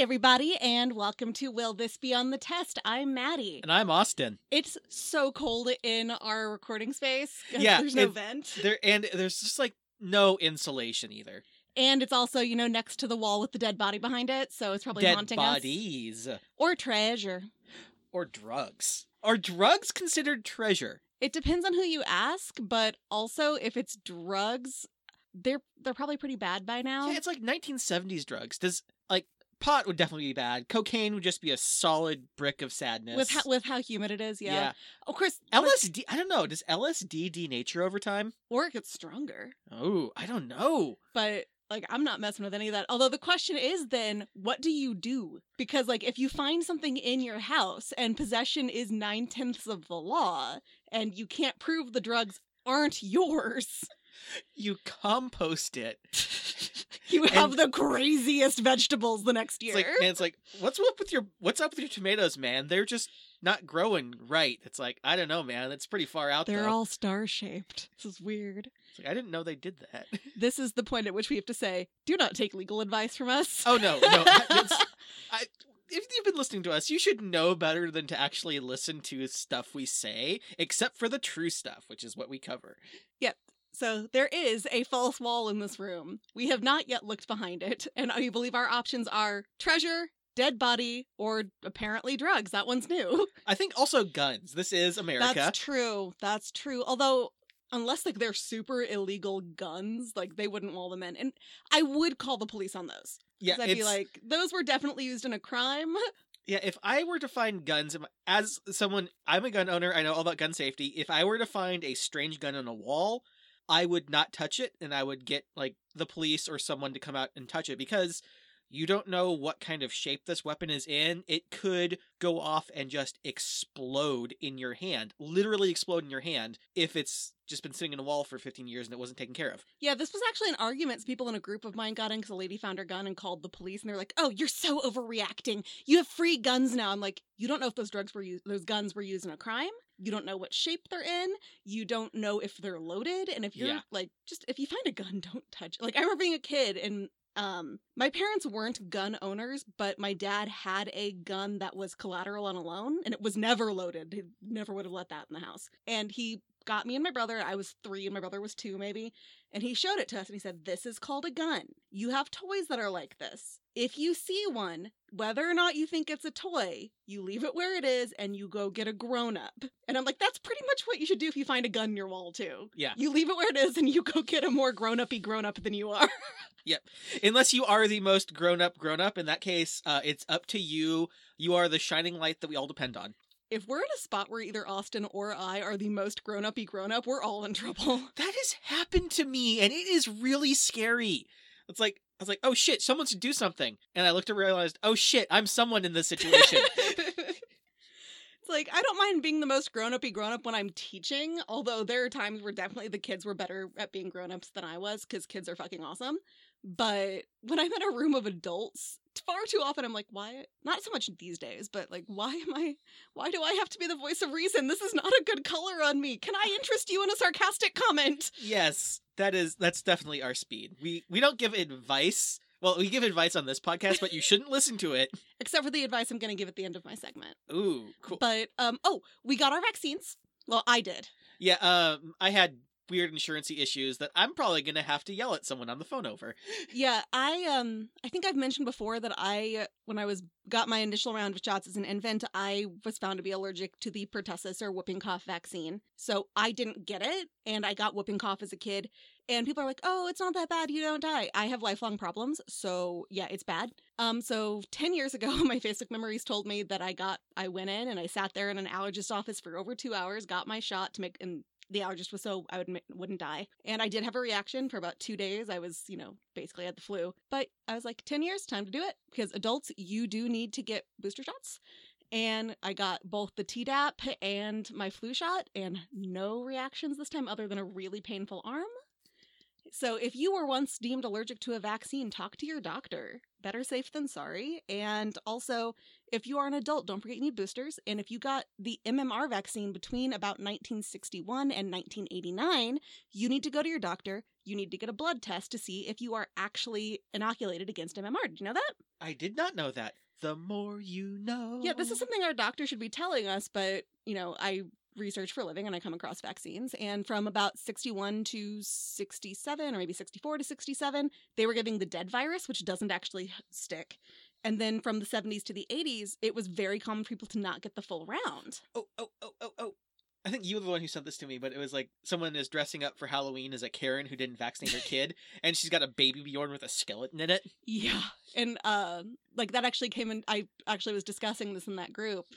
everybody, and welcome to Will This Be on the Test? I'm Maddie. And I'm Austin. It's so cold in our recording space. Yeah, there's no it- vent. There and there's just like no insulation either. And it's also, you know, next to the wall with the dead body behind it, so it's probably Dead haunting bodies us. Or treasure. or drugs. Are drugs considered treasure? It depends on who you ask, but also if it's drugs, they're they're probably pretty bad by now. Yeah, it's like 1970s drugs. Does pot would definitely be bad. Cocaine would just be a solid brick of sadness. with how, with how humid it is, yeah. Of course, like- LSD. I don't know. Does LSD denature over time? or it gets stronger. Oh, I don't know. but like I'm not messing with any of that. Although the question is then what do you do? Because like if you find something in your house and possession is nine tenths of the law and you can't prove the drugs aren't yours, You compost it. you have And- the craziest vegetables the next year. It's like, man, it's like, what's up with your, what's up with your tomatoes, man? They're just not growing right. It's like, I don't know, man. That's pretty far out. There. They're though. all star shaped. This is weird. It's like, I didn't know they did that. This is the point at which we have to say, do not take legal advice from us. oh no, no. It's, I, if you've been listening to us, you should know better than to actually listen to stuff we say, except for the true stuff, which is what we cover. So there is a false wall in this room. We have not yet looked behind it, and I believe our options are treasure, dead body, or apparently drugs. That one's new. I think also guns. This is America. That's true. That's true. Although unless like they're super illegal guns, like they wouldn't wall them in. And I would call the police on those. yeah, 'Cause I it's, feel like those were definitely used in a crime. yeah. If I were to find guns, as someone, I'm a gun owner. I know all about gun safety. If I were to find a strange gun on a wall, I would not touch it, and I would get like the police or someone to come out and touch it because you don't know what kind of shape this weapon is in. It could go off and just explode in your hand, literally explode in your hand, if it's just been sitting in a wall for 15 years and it wasn't taken care of. Yeah, this was actually an argument people in a group of mine got in because a lady found her gun and called the police, and they're like, "Oh, you're so overreacting. You have free guns now." I'm like, "You don't know if those drugs were used, those guns were used in a crime. You don't know what shape they're in. You don't know if they're loaded. And if you're Yeah. like, just if you find a gun, don't touch. it. Like I remember being a kid and." Um, my parents weren't gun owners, but my dad had a gun that was collateral on a loan, and it was never loaded. He never would have let that in the house. And he got me and my brother. I was three, and my brother was two, maybe. And he showed it to us and he said, This is called a gun. You have toys that are like this. If you see one, whether or not you think it's a toy, you leave it where it is and you go get a grown up. And I'm like, That's pretty much what you should do if you find a gun in your wall, too. Yeah. You leave it where it is and you go get a more grown uppy grown up than you are. Unless you are the most grown up, grown up. In that case, uh, it's up to you. You are the shining light that we all depend on. if we're in a spot where either Austin or I are the most grown uppy grown up, we're all in trouble. That has happened to me, and it is really scary. It's like I was like, oh shit, someone should do something, and I looked and realized, oh shit, I'm someone in this situation. it's like I don't mind being the most grown uppy grown up when I'm teaching, although there are times where definitely the kids were better at being grown ups than I was because kids are fucking awesome. But when I'm in a room of adults, far too often I'm like, why? Not so much these days, but like, why am I? Why do I have to be the voice of reason? This is not a good color on me. Can I interest you in a sarcastic comment? yes, that is that's definitely our speed. We we don't give advice. Well, we give advice on this podcast, but you shouldn't listen to it. Except for the advice I'm going to give at the end of my segment. Ooh, cool. But um, oh, we got our vaccines. Well, I did. Yeah, um, I had weird insurancey issues that I'm probably gonna have to yell at someone on the phone over. Yeah, I um I think I've mentioned before that I when I was got my initial round of shots as an infant, I was found to be allergic to the pertussis or whooping cough vaccine. So I didn't get it and I got whooping cough as a kid. And people are like, "Oh, it's not that bad. You don't die." I have lifelong problems, so yeah, it's bad. Um, so ten years ago, my Facebook memories told me that I got, I went in and I sat there in an allergist office for over two hours, got my shot to make, and the allergist was so I would, wouldn't die. And I did have a reaction for about two days. I was, you know, basically had the flu. But I was like, 10 years, time to do it. Because adults, you do need to get booster shots. And I got both the Tdap and my flu shot, and no reactions this time other than a really painful arm. So if you were once deemed allergic to a vaccine, talk to your doctor. Better safe than sorry. And also, if you are an adult, don't forget you need boosters. And if you got the MMR vaccine between about 1961 and 1989, you need to go to your doctor. you need to get a blood test to see if you are actually inoculated against MMR. Did you know that? I did not know that. The more you know. Yeah, this is something our doctor should be telling us, but you know, I research for a living and I come across vaccines. And from about 61 to 67, or maybe 64 to 67, they were giving the dead virus, which doesn't actually stick. And then from the 70s to the 80s, it was very common for people to not get the full round. Oh, oh, oh, oh, oh. I think you were the one who sent this to me, but it was like someone is dressing up for Halloween as a Karen who didn't vaccinate her kid, and she's got a baby Bjorn with a skeleton in it. Yeah. And uh like that actually came in I actually was discussing this in that group.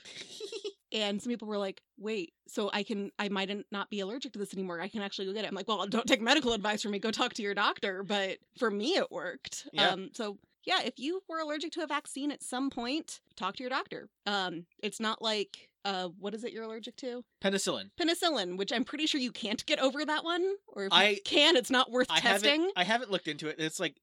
And some people were like, wait, so I can, I might not be allergic to this anymore. I can actually go get it. I'm like, well, don't take medical advice from me. Go talk to your doctor. But for me, it worked. Yeah. Um, so yeah, if you were allergic to a vaccine at some point, talk to your doctor. Um, it's not like, uh, what is it you're allergic to? Penicillin. Penicillin, which I'm pretty sure you can't get over that one. Or if you I- can, it's not worth I testing. haven't. I haven't looked into it. It's like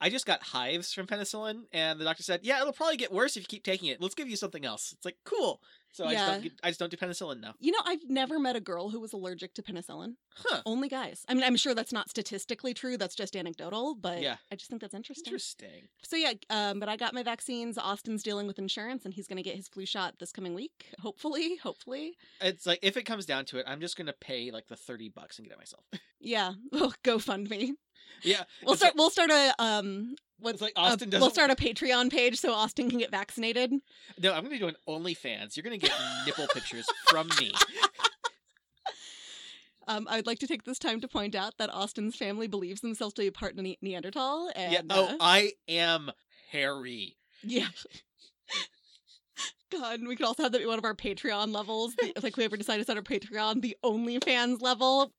I just got hives from penicillin, and the doctor said, "Yeah, it'll probably get worse if you keep taking it. Let's give you something else." It's like cool. So I just don't. get- I just don't do penicillin now. You know, I've never met a girl who was allergic to penicillin. Huh. Only guys. I mean, I'm sure that's not statistically true. That's just anecdotal, but Yeah. I just think that's interesting. Interesting. So yeah, um, but I got my vaccines. Austin's dealing with insurance, and he's going to get his flu shot this coming week. Hopefully, hopefully. It's like if it comes down to it, I'm just gonna pay like the thirty bucks and get it myself. Yeah, well, GoFundMe. Yeah. We'll start. We'll start a um. What's like Austin We'll start a Patreon page so Austin can get vaccinated. No, I'm gonna be doing OnlyFans. You're gonna get nipple pictures from me. Um, I would like to take this time to point out that Austin's family believes themselves to be part ne- Neanderthal, and yeah. Oh, uh, I am hairy. Yeah. God, and we could also have that be one of our Patreon levels. The, like we ever decide to set our Patreon, the OnlyFans level.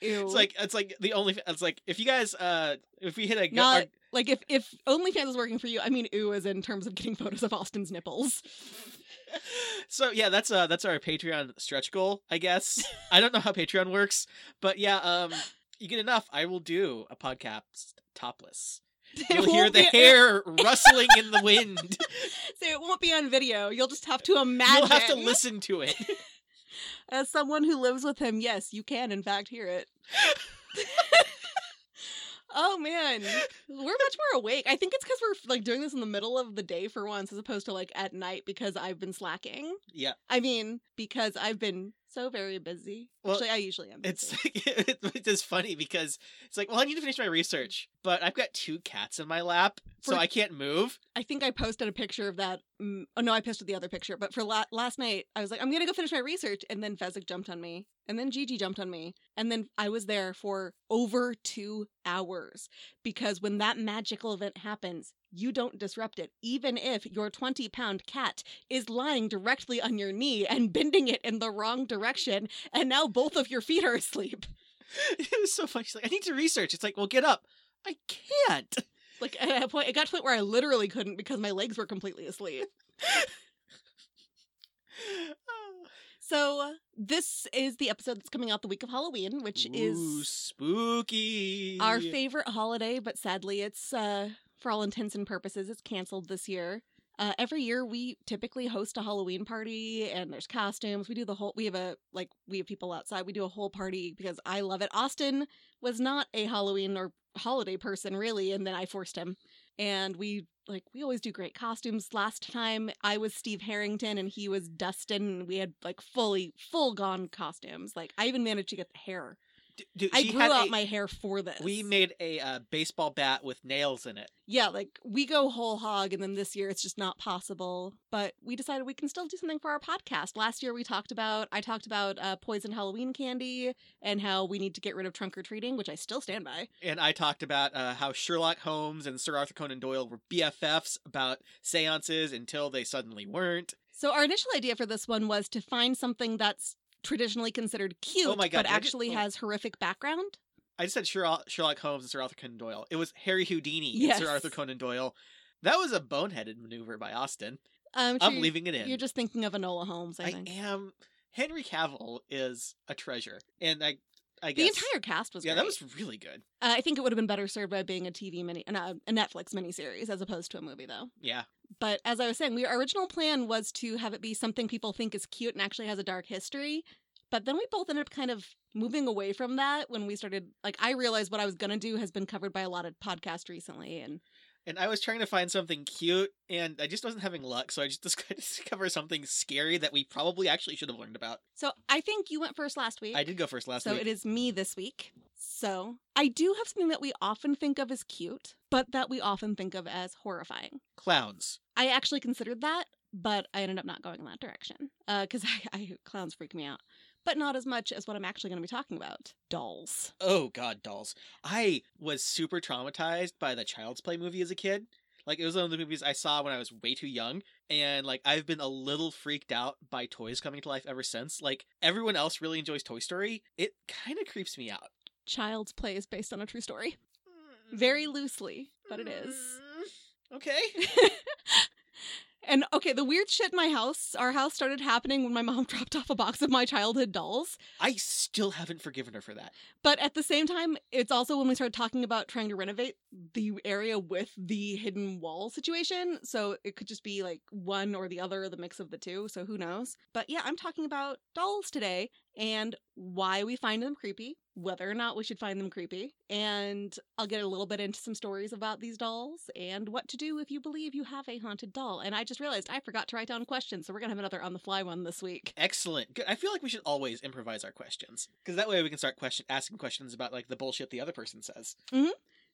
Ew. It's like it's like the only. It's like if you guys uh if we hit a not our- like if if OnlyFans is working for you, I mean, ooh, as in terms of getting photos of Austin's nipples. so yeah, that's uh that's our Patreon stretch goal, I guess. I don't know how Patreon works, but yeah, um you get enough, I will do a podcast topless. You'll hear the be- hair rustling in the wind. So it won't be on video. You'll just have to imagine. You'll have to listen to it. As someone who lives with him, yes, you can in fact hear it. oh man, we're much more awake. I think it's because we're like doing this in the middle of the day for once, as opposed to like at night because I've been slacking. Yeah, I mean, because I've been so very busy. Well, Actually, I usually am. it's busy. it's just funny because it's like, well, I need to finish my research, but I've got two cats in my lap, so I can't move. I think I posted a picture of that. Mm, oh no, I posted the other picture. But for la- last night, I was like, I'm gonna go finish my research, and then Fezzik jumped on me, and then Gigi jumped on me, and then I was there for over two hours because when that magical event happens, you don't disrupt it, even if your 20 pound cat is lying directly on your knee and bending it in the wrong direction, and now both of your feet are asleep. It was so funny. She's like, I need to research. It's like, well, get up. I can't. Like at a point, it got to the point where I literally couldn't because my legs were completely asleep. So this is the episode that's coming out the week of Halloween, which Ooh, is spooky. our favorite holiday, but sadly it's uh for all intents and purposes it's canceled this year. Uh, every year we typically host a Halloween party and there's costumes. We do the whole we have a like we have people outside. We do a whole party because I love it. Austin was not a Halloween or holiday person really and then I forced him. And we like we always do great costumes. Last time I was Steve Harrington and he was Dustin and we had like fully full gone costumes. Like I even managed to get the hair. Dude, I had out a- my hair for this. We made a uh, baseball bat with nails in it. yeah, like we go whole hog, and then this year it's just not possible. But we decided we can still do something for our podcast. Last year we talked about, I talked about uh, poison Halloween candy and how we need to get rid of trunk or treating, which I still stand by. And I talked about uh, how Sherlock Holmes and Sir Arthur Conan Doyle were BFFs about seances until they suddenly weren't. So our initial idea for this one was to find something that's traditionally considered cute, Oh my God, but I just- actually oh. has horrific background. I just said Sherlock, Sherlock Holmes and Sir Arthur Conan Doyle. It was Harry Houdini Yes. and Sir Arthur Conan Doyle. That was a boneheaded maneuver by Austin. Um, I'm leaving it in. You're just thinking of Enola Holmes, I, I think. am. Henry Cavill is a treasure, and I, I guess. The entire cast was yeah, great. that was really good. Uh, I think it would have been better served by being a TV mini, uh, a Netflix miniseries as opposed to a movie, though. Yeah, But as I was saying, we, our original plan was to have it be something people think is cute and actually has a dark history. But then we both ended up kind of moving away from that when we started. Like, I realized what I was going to do has been covered by a lot of podcasts recently. And And I was trying to find something cute, and I just wasn't having luck, so I just decided to discover something scary that we probably actually should have learned about. so I think you went first last week. I did go first last so week. So it is me this week. So I do have something that we often think of as cute, but that we often think of as horrifying. Clowns. I actually considered that, but I ended up not going in that direction uh, because I, I clowns freak me out, but not as much as what I'm actually going to be talking about: dolls. Oh god, dolls. I was super traumatized by the Child's Play movie as a kid. Like it was one of the movies I saw when I was way too young, and like I've been a little freaked out by toys coming to life ever since. Like everyone else really enjoys Toy Story. It kind of creeps me out. Child's Play is based on a true story, very loosely, but it is. Mm, Okay. And okay, the weird shit in my house, our house started happening when my mom dropped off a box of my childhood dolls. I still haven't forgiven her for that. But at the same time, it's also when we started talking about trying to renovate the area with the hidden wall situation. So it could just be like one or the other, the mix of the two. So who knows? But yeah, I'm talking about dolls today and why we find them creepy, whether or not we should find them creepy. And I'll get a little bit into some stories about these dolls and what to do if you believe you have a haunted doll. And I just realized I forgot to write down questions. So we're going to have another on the fly one this week. Excellent. Good. I feel like we should always improvise our questions because that way we can start question asking questions about like the bullshit the other person says. Mm-hmm.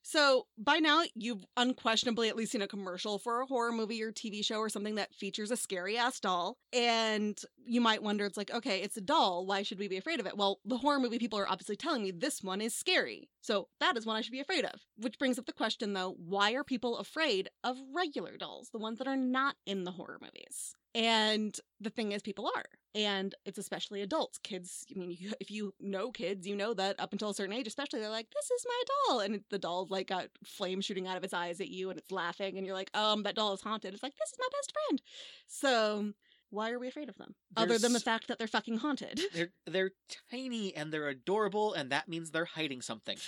So by now, you've unquestionably at least seen a commercial for a horror movie or TV show or something that features a scary ass doll. And you might wonder, it's like, okay, it's a doll. Why should we be afraid of it? Well, the horror movie people are obviously telling me this one is scary. So that is one I should be afraid of. Which brings up the question, though why are people afraid of regular dolls, the ones that are not in the horror movies? And the thing is, people are. And it's especially adults. Kids, I mean, you, if you know kids, you know that up until a certain age, especially, they're like, this is my doll. And the doll's like got flame shooting out of its eyes at you and it's laughing. And you're like, um, that doll is haunted. It's like, this is my best friend. So why are we afraid of them? Other than the fact that they're fucking haunted. They're they're tiny and they're adorable, and that means they're hiding something.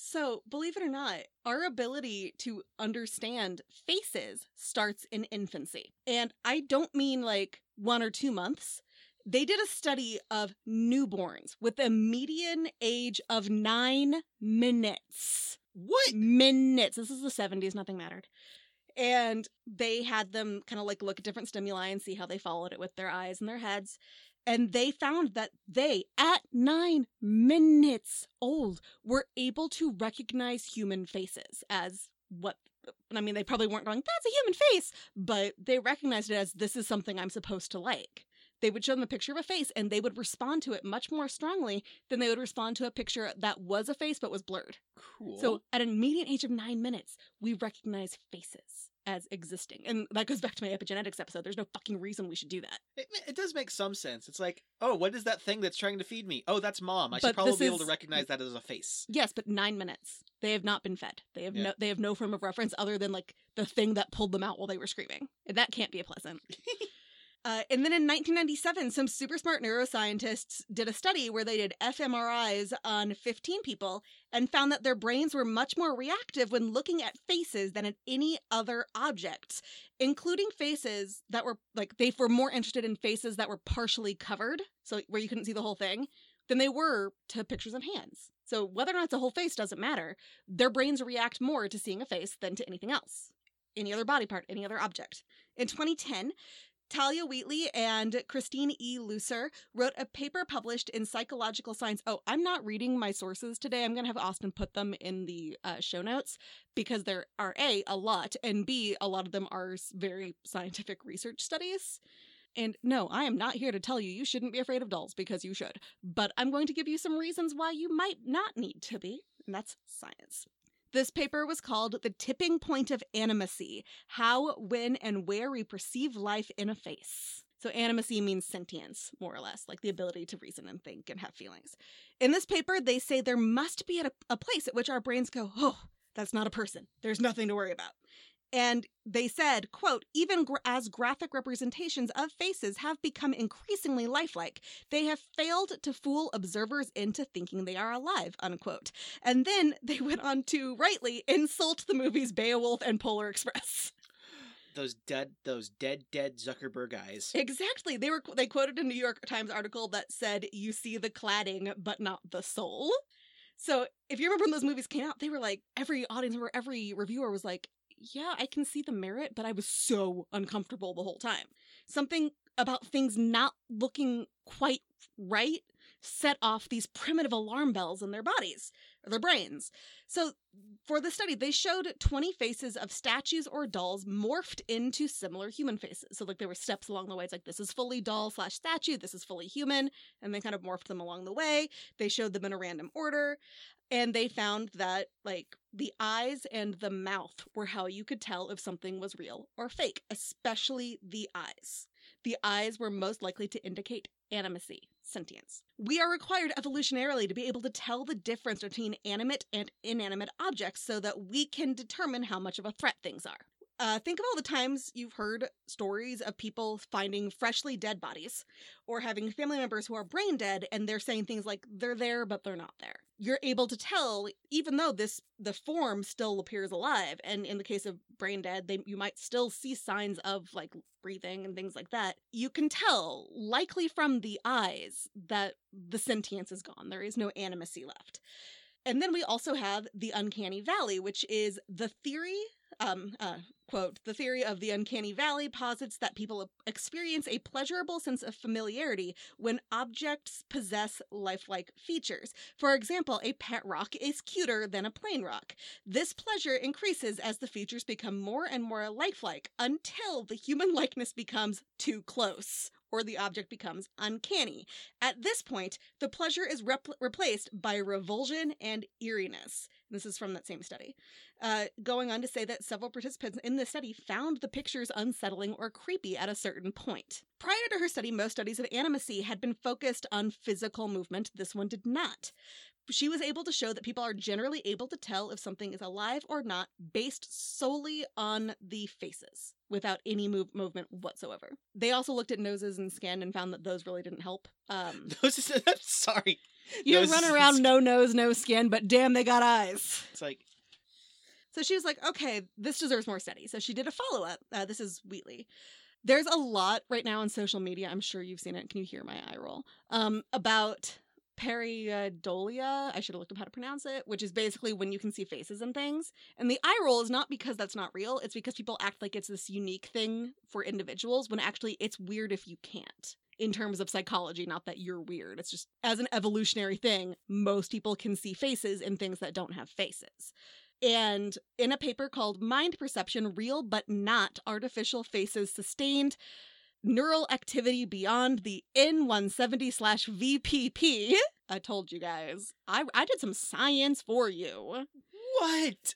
So, believe it or not, our ability to understand faces starts in infancy. And I don't mean like one or two months. They did a study of newborns with a median age of nine minutes. What? Minutes. This is the 70s, nothing mattered. And they had them kind of like look at different stimuli and see how they followed it with their eyes and their heads. And they found that they, at nine minutes old, were able to recognize human faces as what. I mean, they probably weren't going, that's a human face, but they recognized it as this is something I'm supposed to like. They would show them a picture of a face and they would respond to it much more strongly than they would respond to a picture that was a face but was blurred. Cool. So, at an median age of nine minutes, we recognize faces as existing. And that goes back to my epigenetics episode. There's no fucking reason we should do that. it, it does make some sense. It's like, oh, what is that thing that's trying to feed me? Oh, that's mom. I But should probably be able to recognize that as a face. Yes, but nine minutes. They have not been fed. They have Yeah. no they have no frame of reference other than like the thing that pulled them out while they were screaming. And that can't be a pleasant. Uh, and then in 1997, some super smart neuroscientists did a study where they did fMRIs on 15 people and found that their brains were much more reactive when looking at faces than at any other objects, including faces that were like they were more interested in faces that were partially covered, so where you couldn't see the whole thing, than they were to pictures of hands. So whether or not it's a whole face doesn't matter. Their brains react more to seeing a face than to anything else, any other body part, any other object. In 2010, Thalia Wheatley and Christine E. Looser wrote a paper published in Psychological Science. Oh, I'm not reading my sources today. I'm going to have Austin put them in the uh, show notes because there are A, a lot, and B, a lot of them are very scientific research studies. And no, I am not here to tell you you shouldn't be afraid of dolls because you should. But I'm going to give you some reasons why you might not need to be, and that's science. This paper was called The Tipping Point of Animacy How, When, and Where We Perceive Life in a Face. So, animacy means sentience, more or less, like the ability to reason and think and have feelings. In this paper, they say there must be a, a place at which our brains go, oh, that's not a person. There's nothing to worry about. And they said, quote, even gra- as graphic representations of faces have become increasingly lifelike, they have failed to fool observers into thinking they are alive, unquote. And then they went on to rightly insult the movies Beowulf and Polar Express. those dead those dead dead Zuckerberg eyes. Exactly. They were they quoted a New York Times article that said you see the cladding but not the soul. So if you remember when those movies came out, they were like every audience member, every reviewer was like, "Yeah, I can see the merit, but I was so uncomfortable the whole time." Something about things not looking quite right set off these primitive alarm bells in their bodies their brains. So, for the study, they showed 20 faces of statues or dolls morphed into similar human faces. So, like, there were steps along the way. It's like, this is fully doll slash statue, this is fully human. And they kind of morphed them along the way. They showed them in a random order. And they found that, like, the eyes and the mouth were how you could tell if something was real or fake, especially the eyes. The eyes were most likely to indicate animacy, sentience. We are required evolutionarily to be able to tell the difference between animate and inanimate objects so that we can determine how much of a threat things are. Uh, think of all the times you've heard stories of people finding freshly dead bodies or having family members who are brain dead and they're saying things like they're there but they're not there. You're able to tell even though this the form still appears alive and in the case of brain dead they you might still see signs of like breathing and things like that. You can tell likely from the eyes that the sentience is gone. There is no animacy left. And then we also have the uncanny valley, which is the theory um, uh, quote, the theory of the uncanny valley posits that people experience a pleasurable sense of familiarity when objects possess lifelike features. For example, a pet rock is cuter than a plain rock. This pleasure increases as the features become more and more lifelike until the human likeness becomes too close or the object becomes uncanny. At this point, the pleasure is rep- replaced by revulsion and eeriness. This is from that same study. Uh, going on to say that several participants in the study found the pictures unsettling or creepy at a certain point. Prior to her study, most studies of animacy had been focused on physical movement. This one did not. She was able to show that people are generally able to tell if something is alive or not based solely on the faces without any move- movement whatsoever. They also looked at noses and skin and found that those really didn't help. Um, Those I'm sorry. you Noses run around no nose, no skin, but damn, they got eyes. It's like So she was like, okay, this deserves more study. So she did a follow up. Uh, this is Wheatley. There's a lot right now on social media. I'm sure you've seen it. Can you hear my eye roll? Um, about pareidolia. I should have looked up how to pronounce it, which is basically when you can see faces and things. And the eye roll is not because that's not real. It's because people act like it's this unique thing for individuals when actually it's weird if you can't. In terms of psychology, not that you're weird. It's just as an evolutionary thing, most people can see faces in things that don't have faces. And in a paper called Mind Perception Real But Not Artificial Faces Sustained Neural Activity Beyond the N170 slash VPP, I told you guys, I, I did some science for you. what?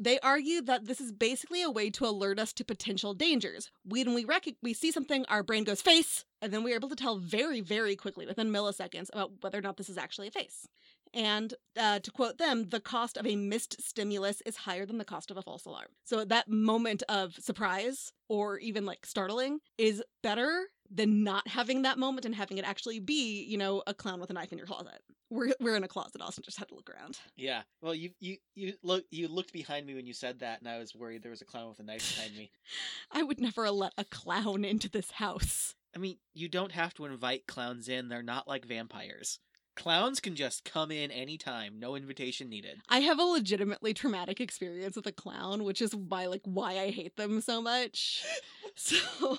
They argue that this is basically a way to alert us to potential dangers. When we rec- we see something, our brain goes face, and then we're able to tell very, very quickly, within milliseconds, about whether or not this is actually a face. And uh, to quote them, the cost of a missed stimulus is higher than the cost of a false alarm. So that moment of surprise or even like startling is better than not having that moment and having it actually be, you know, a clown with a knife in your closet. We're we're in a closet. Austin just had to look around. Yeah. Well, you you you look you looked behind me when you said that, and I was worried there was a clown with a knife behind me. I would never let a clown into this house. I mean, you don't have to invite clowns in. They're not like vampires. Clowns can just come in anytime, no invitation needed. I have a legitimately traumatic experience with a clown, which is why like why I hate them so much. So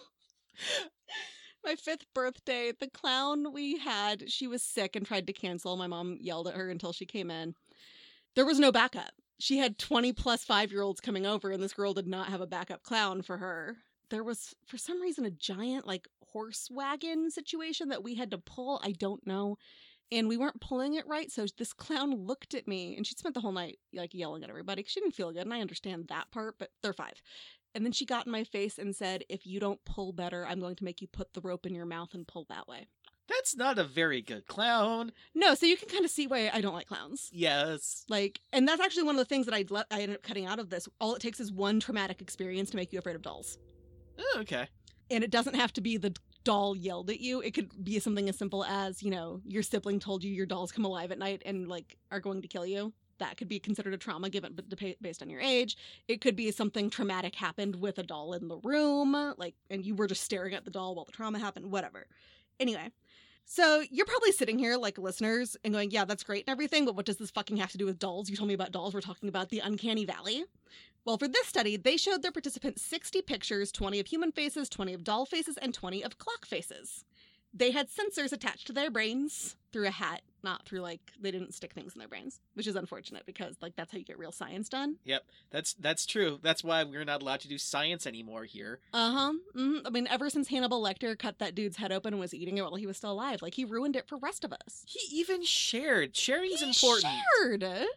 my fifth birthday, the clown we had, she was sick and tried to cancel. My mom yelled at her until she came in. There was no backup. She had 20 plus five year olds coming over, and this girl did not have a backup clown for her. There was, for some reason, a giant like horse wagon situation that we had to pull. I don't know. And we weren't pulling it right. So this clown looked at me and she'd spent the whole night like yelling at everybody 'cause she didn't feel good. And I understand that part, but they're five. And then she got in my face and said, If you don't pull better, I'm going to make you put the rope in your mouth and pull that way. That's not a very good clown. No, so you can kind of see why I don't like clowns. Yes. Like, and that's actually one of the things that I let I ended up cutting out of this. All it takes is one traumatic experience to make you afraid of dolls, Oh, okay. and it doesn't have to be the doll yelled at you. It could be something as simple as you know your sibling told you your dolls come alive at night and like are going to kill you. that could be considered a trauma given based on your age. It could be something traumatic happened with a doll in the room, like, and you were just staring at the doll while the trauma happened, whatever. Anyway, so you're probably sitting here like listeners and going, yeah, that's great and everything, but what does this fucking have to do with dolls? You told me about dolls. We're talking about the uncanny valley. Well, for this study, they showed their participants 60 pictures 20 of human faces, 20 of doll faces, and 20 of clock faces. They had sensors attached to their brains through a hat, not through like they didn't stick things in their brains, which is unfortunate because like that's how you get real science done. Yep, that's that's true. That's why we're not allowed to do science anymore here. Uh huh. hmm I mean, ever since Hannibal Lecter cut that dude's head open and was eating it while he was still alive, like he ruined it for rest of us. He even shared. Sharing's He important. Shared.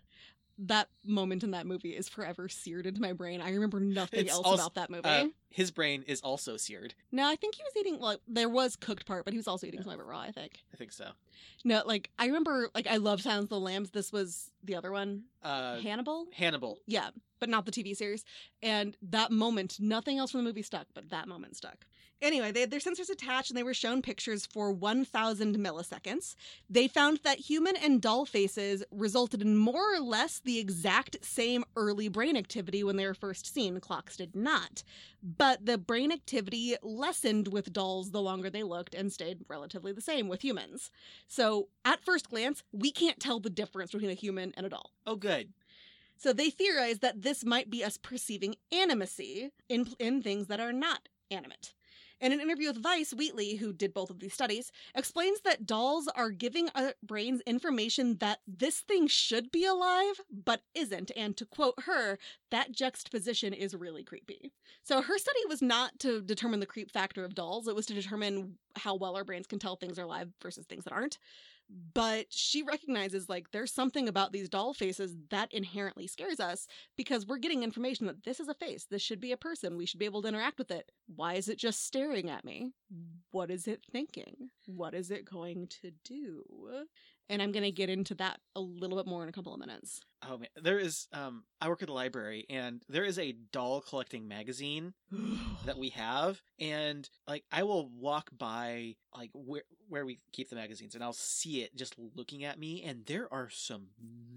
That moment in that movie is forever seared into my brain. I remember nothing It's else also- about that movie. Uh, his brain is also seared. no, I think he was eating. Well, there was cooked part, but he was also eating some of it raw. I think. I think so. No, like I remember, like I love Silence of the Lambs. This was the other one, Uh, Hannibal. Hannibal. Yeah, but not the TV series. And that moment, nothing else from the movie stuck, but that moment stuck. Anyway, they had their sensors attached and they were shown pictures for 1,000 milliseconds. They found that human and doll faces resulted in more or less the exact same early brain activity when they were first seen. Clocks did not. But the brain activity lessened with dolls the longer they looked and stayed relatively the same with humans. So, at first glance, we can't tell the difference between a human and a doll. Oh, good. So they theorize that this might be us perceiving animacy in, in things that are not animate. In an interview with Vice, Wheatley, who did both of these studies, explains that dolls are giving our brains information that this thing should be alive, but isn't. And to quote her, that juxtaposition is really creepy. So her study was not to determine the creep factor of dolls, it was to determine how well our brains can tell things are alive versus things that aren't but she recognizes like there's something about these doll faces that inherently scares us because we're getting information that this is a face this should be a person we should be able to interact with it. Why is it just staring at me? What is it thinking? What is it going to do and i'm going to get into that a little bit more in a couple of minutes Oh man, there is. Um, I work at the library, and there is a doll collecting magazine that we have, and like I will walk by like where where we keep the magazines, and I'll see it just looking at me, and there are some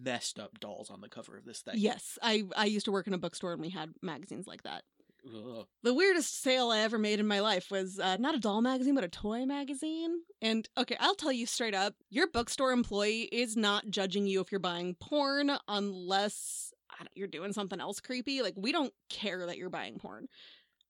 messed up dolls on the cover of this thing. yes i i used to work in a bookstore and we had magazines like that Ugh. The weirdest sale I ever made in my life was uh, not a doll magazine, but a toy magazine. And okay, I'll tell you straight up your bookstore employee is not judging you if you're buying porn unless you're doing something else creepy. Like, we don't care that you're buying porn.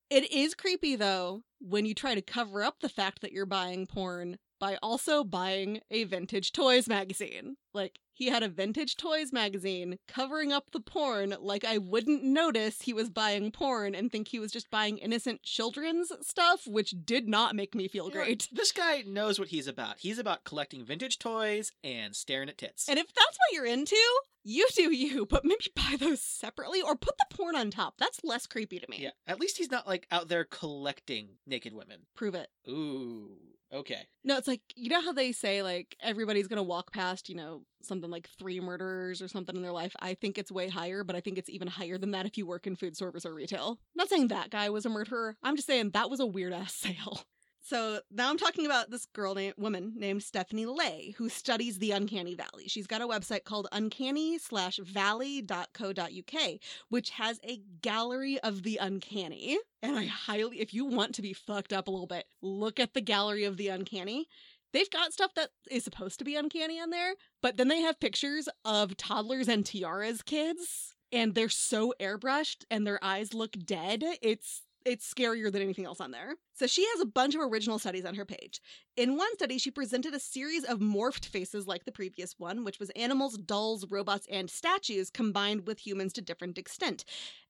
It is creepy, though, when you try to cover up the fact that you're buying porn by also buying a vintage toys magazine. Like, he had a vintage toys magazine covering up the porn like I wouldn't notice he was buying porn and think he was just buying innocent children's stuff, which did not make me feel You know great. This guy knows what he's about. He's about collecting vintage toys and staring at tits. And if that's what you're into, you do you, but maybe buy those separately or put the porn on top. That's less creepy to me. yeah, at least he's not like out there collecting naked women. Prove it. Ooh, okay. No, it's like you know how they say like everybody's gonna walk past, you know, something like three murderers or something in their life. I think it's way higher, but I think it's even higher than that if you work in food service or retail. I'm not saying that guy was a murderer. I'm just saying that was a weird ass sale. So now I'm talking about this girl named woman named Stephanie Lay who studies the uncanny valley. She's got a website called uncanny slash valley.co.uk, which has a gallery of the uncanny. And I highly, if you want to be fucked up a little bit, look at the gallery of the uncanny. They've got stuff that is supposed to be uncanny on there, but then they have pictures of toddlers and tiaras kids, and they're so airbrushed and their eyes look dead. It's it's scarier than anything else on there. So she has a bunch of original studies on her page. In one study, she presented a series of morphed faces like the previous one, which was animals, dolls, robots, and statues combined with humans to different extent.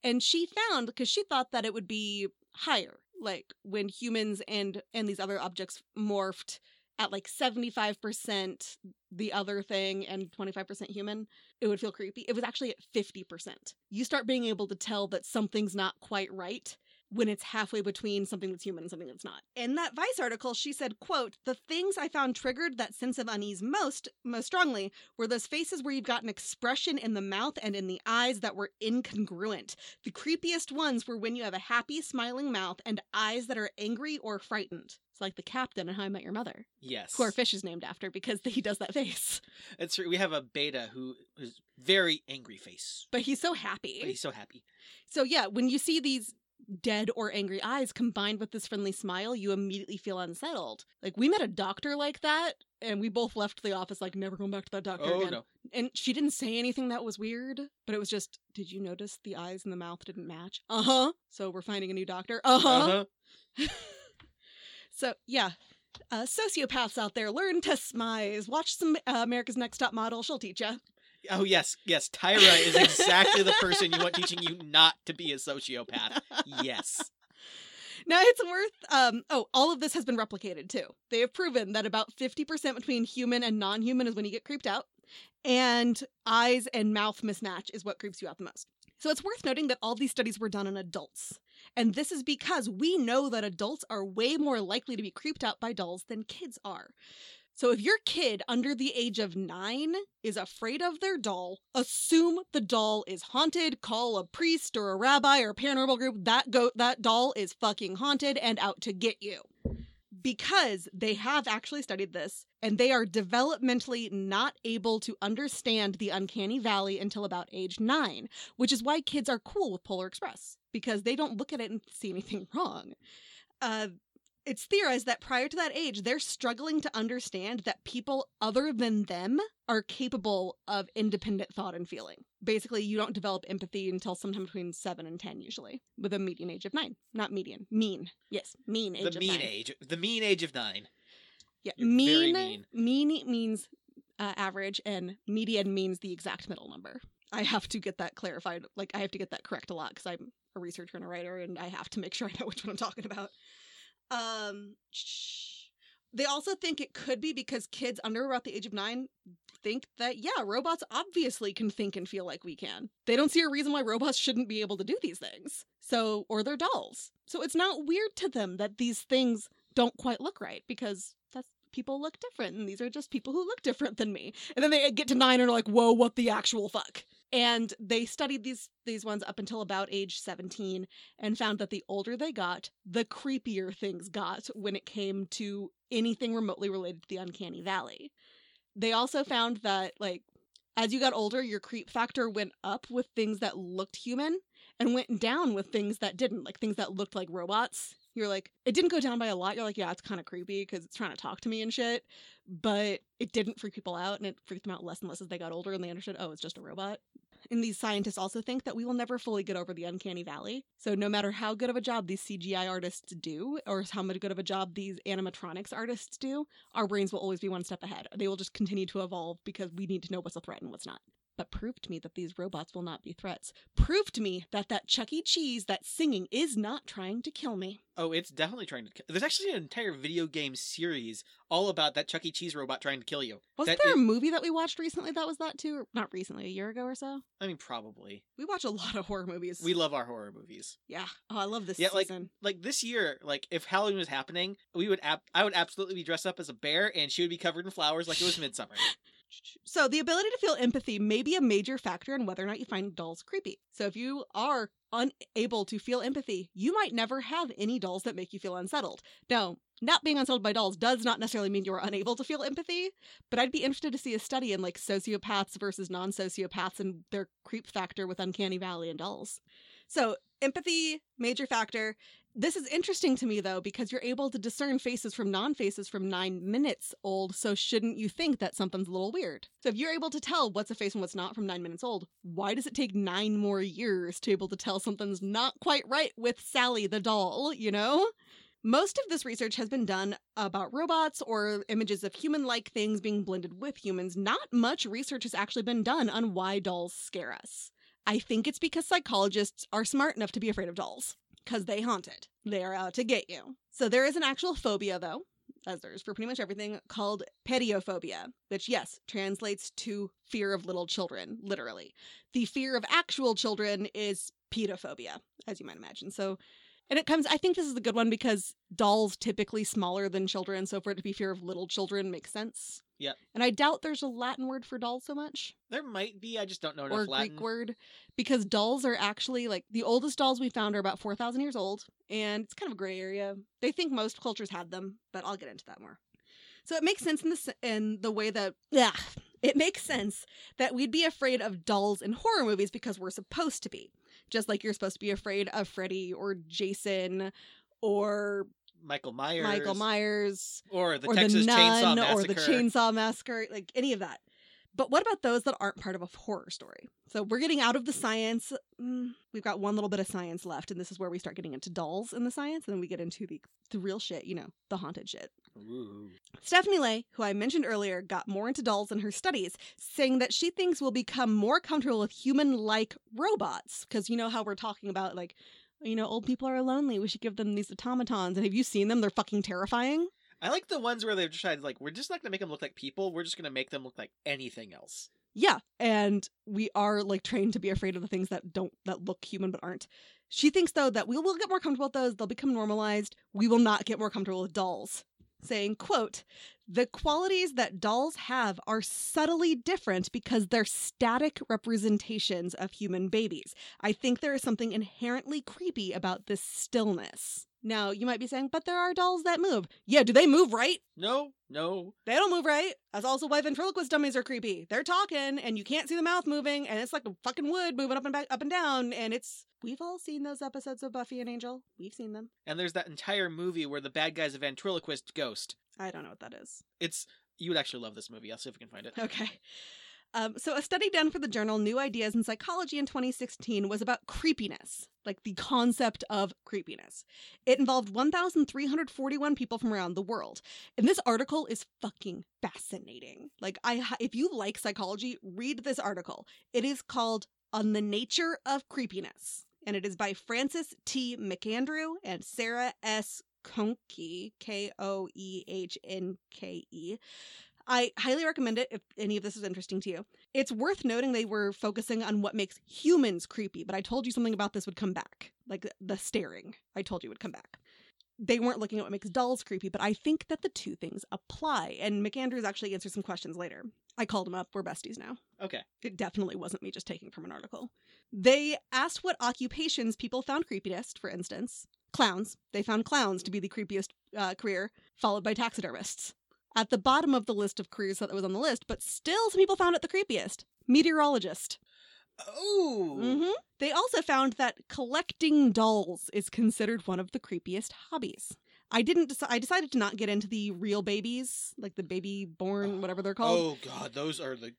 And she found because she thought that it would be higher, like when humans and and these other objects morphed at like 75% the other thing and 25% human, it would feel creepy. It was actually at 50%. You start being able to tell that something's not quite right when it's halfway between something that's human and something that's not. In that Vice article, she said, quote, the things I found triggered that sense of unease most, most strongly were those faces where you've got an expression in the mouth and in the eyes that were incongruent. The creepiest ones were when you have a happy, smiling mouth and eyes that are angry or frightened. It's like the captain in How I Met Your Mother, Yes. who our fish is named after because he does that face. It's true. We have a betta who is very angry face. But he's so happy. But he's so happy. So yeah, when you see these dead or angry eyes combined with this friendly smile, you immediately feel unsettled. Like we met a doctor like that, and we both left the office like never going back to that doctor Oh again. no. And she didn't say anything that was weird, but it was just, did you notice the eyes and the mouth didn't match? Uh huh. So we're finding a new doctor. Uh huh. Uh-huh. So yeah. Uh, sociopaths out there, learn to smize. Watch some uh, America's Next Top Model. She'll teach you. Oh yes, yes. Tyra is exactly the person you want teaching you not to be a sociopath. Yes. Now it's worth um oh, all of this has been replicated too. They have proven that about 50% between human and non-human is when you get creeped out and eyes and mouth mismatch is what creeps you out the most. So it's worth noting that all these studies were done on adults. And this is because we know that adults are way more likely to be creeped out by dolls than kids are. So if your kid under the age of 9 is afraid of their doll, assume the doll is haunted, call a priest or a rabbi or a paranormal group that go that doll is fucking haunted and out to get you. Because they have actually studied this and they are developmentally not able to understand the uncanny valley until about age 9, which is why kids are cool with Polar Express because they don't look at it and see anything wrong. Uh it's theorized that prior to that age, they're struggling to understand that people other than them are capable of independent thought and feeling. Basically, you don't develop empathy until sometime between 7 and 10, usually, with a median age of 9. Not median, mean. Yes, mean age the of mean 9. age. The mean age of nine. Yeah, mean, mean. mean means uh, average, and median means the exact middle number. I have to get that clarified. Like, I have to get that correct a lot because I'm a researcher and a writer, and I have to make sure I know which one I'm talking about. Um, they also think it could be because kids under about the age of nine think that yeah, robots obviously can think and feel like we can. They don't see a reason why robots shouldn't be able to do these things. So, or they're dolls. So it's not weird to them that these things don't quite look right because that's people look different and these are just people who look different than me. And then they get to 9 and are like, "Whoa, what the actual fuck?" And they studied these these ones up until about age 17 and found that the older they got, the creepier things got when it came to anything remotely related to the uncanny valley. They also found that like as you got older, your creep factor went up with things that looked human and went down with things that didn't, like things that looked like robots. You're like, it didn't go down by a lot. You're like, yeah, it's kind of creepy because it's trying to talk to me and shit. But it didn't freak people out, and it freaked them out less and less as they got older and they understood, oh, it's just a robot. And these scientists also think that we will never fully get over the uncanny valley. So no matter how good of a job these CGI artists do, or how much good of a job these animatronics artists do, our brains will always be one step ahead. They will just continue to evolve because we need to know what's a threat and what's not but prove to me that these robots will not be threats. Prove to me that that Chuck E. Cheese, that singing, is not trying to kill me. Oh, it's definitely trying to. Kill. There's actually an entire video game series all about that Chuck E. Cheese robot trying to kill you. Wasn't That there it- a movie that we watched recently that was that too? Not recently, a year ago or so? I mean, probably. We watch a lot of horror movies. We love our horror movies. yeah. Oh, I love this Yeah, like- Like this year, like if Halloween was happening, we would. Ab- I would absolutely be dressed up as a bear, and she would be covered in flowers like it was midsummer. So, the ability to feel empathy may be a major factor in whether or not you find dolls creepy. So, if you are unable to feel empathy, you might never have any dolls that make you feel unsettled. Now, not being unsettled by dolls does not necessarily mean you're unable to feel empathy, but I'd be interested to see a study in like sociopaths versus non sociopaths and their creep factor with Uncanny Valley and dolls. So, empathy, major factor. This is interesting to me though, because you're able to discern faces from non faces from nine minutes old, so shouldn't you think that something's a little weird? So, if you're able to tell what's a face and what's not from nine minutes old, why does it take nine more years to be able to tell something's not quite right with Sally the doll, you know? Most of this research has been done about robots or images of human like things being blended with humans. Not much research has actually been done on why dolls scare us. I think it's because psychologists are smart enough to be afraid of dolls, because they haunt it. They are out to get you. So there is an actual phobia, though, as there is for pretty much everything, called pediophobia, which, yes, translates to fear of little children, literally. The fear of actual children is pedophobia, as you might imagine. So And it comes, I think this is a good one because dolls typically smaller than children, so for it to be fear of little children makes sense. Yep. And I doubt there's a Latin word for doll so much There might be. I just don't know enough or Latin. Greek word because dolls are actually like the oldest dolls we found are about 4,000 years old and it's kind of a gray area. They think most cultures had them, but I'll get into that more. So it makes sense in the in the way that yeah, it makes sense that we'd be afraid of dolls in horror movies because we're supposed to be. Just like you're supposed to be afraid of Freddy or Jason or Michael Myers. Michael Myers Or the or Texas the Chainsaw Massacre. or the chainsaw massacre like any of that but what about those that aren't part of a horror story so we're getting out of the science Mm, we've got one little bit of science left and this is where we start getting into dolls in the science and then we get into the the real shit you know the haunted shit Ooh. Stephanie Lay, who I mentioned earlier, got more into dolls in her studies, saying that she thinks we'll become more comfortable with human like robots. Because you know how we're talking about, like, you know, old people are lonely. We should give them these automatons. And have you seen them? They're fucking terrifying. I like the ones where they've decided, like, we're just not to make them look like people. We're just to make them look like anything else. Yeah, and we are like trained to be afraid of the things that don't that look human but aren't. She thinks though that we will get more comfortable with those, they'll become normalized. We will not get more comfortable with dolls. Saying, quote, the qualities that dolls have are subtly different because they're static representations of human babies. I think there is something inherently creepy about this stillness. Now, you might be saying, but there are dolls that move. Yeah, do they move right? No, no. They don't move right. That's also why ventriloquist dummies are creepy. They're talking and you can't see the mouth moving and it's like a fucking wood moving up and back up and down and it's we've all seen those episodes of Buffy and Angel. We've seen them. And there's that entire movie where the bad guy's a ventriloquist ghost. I don't know what that is. It's you would actually love this movie. I'll see if we can find it. Okay. Um, so, a study done for the journal New Ideas in Psychology in 2016 was about creepiness, like the concept of creepiness. It involved 1,341 people from around the world. And this article is fucking fascinating. Like, I, if you like psychology, read this article. It is called On the Nature of Creepiness, and it is by Francis T. McAndrew and Sarah S. Koehnke, K O E H N K E. I highly recommend it if any of this is interesting to you. It's worth noting they were focusing on what makes humans creepy, but I told you something about this would come back. Like the staring, I told you would come back. They weren't looking at what makes dolls creepy, but I think that the two things apply. And McAndrews actually answered some questions later. I called him up. We're besties now. Okay. It definitely wasn't me just taking from an article. They asked what occupations people found creepiest, for instance. Clowns. They found clowns to be the creepiest uh, career, followed by taxidermists. At the bottom of the list of careers that was on the list, but still some people found it the creepiest. Meteorologist. Oh. hmm They also found that collecting dolls is considered one of the creepiest hobbies. I didn't. Deci- I decided to not get into the real babies, like the baby born, whatever they're called. Oh god, those are the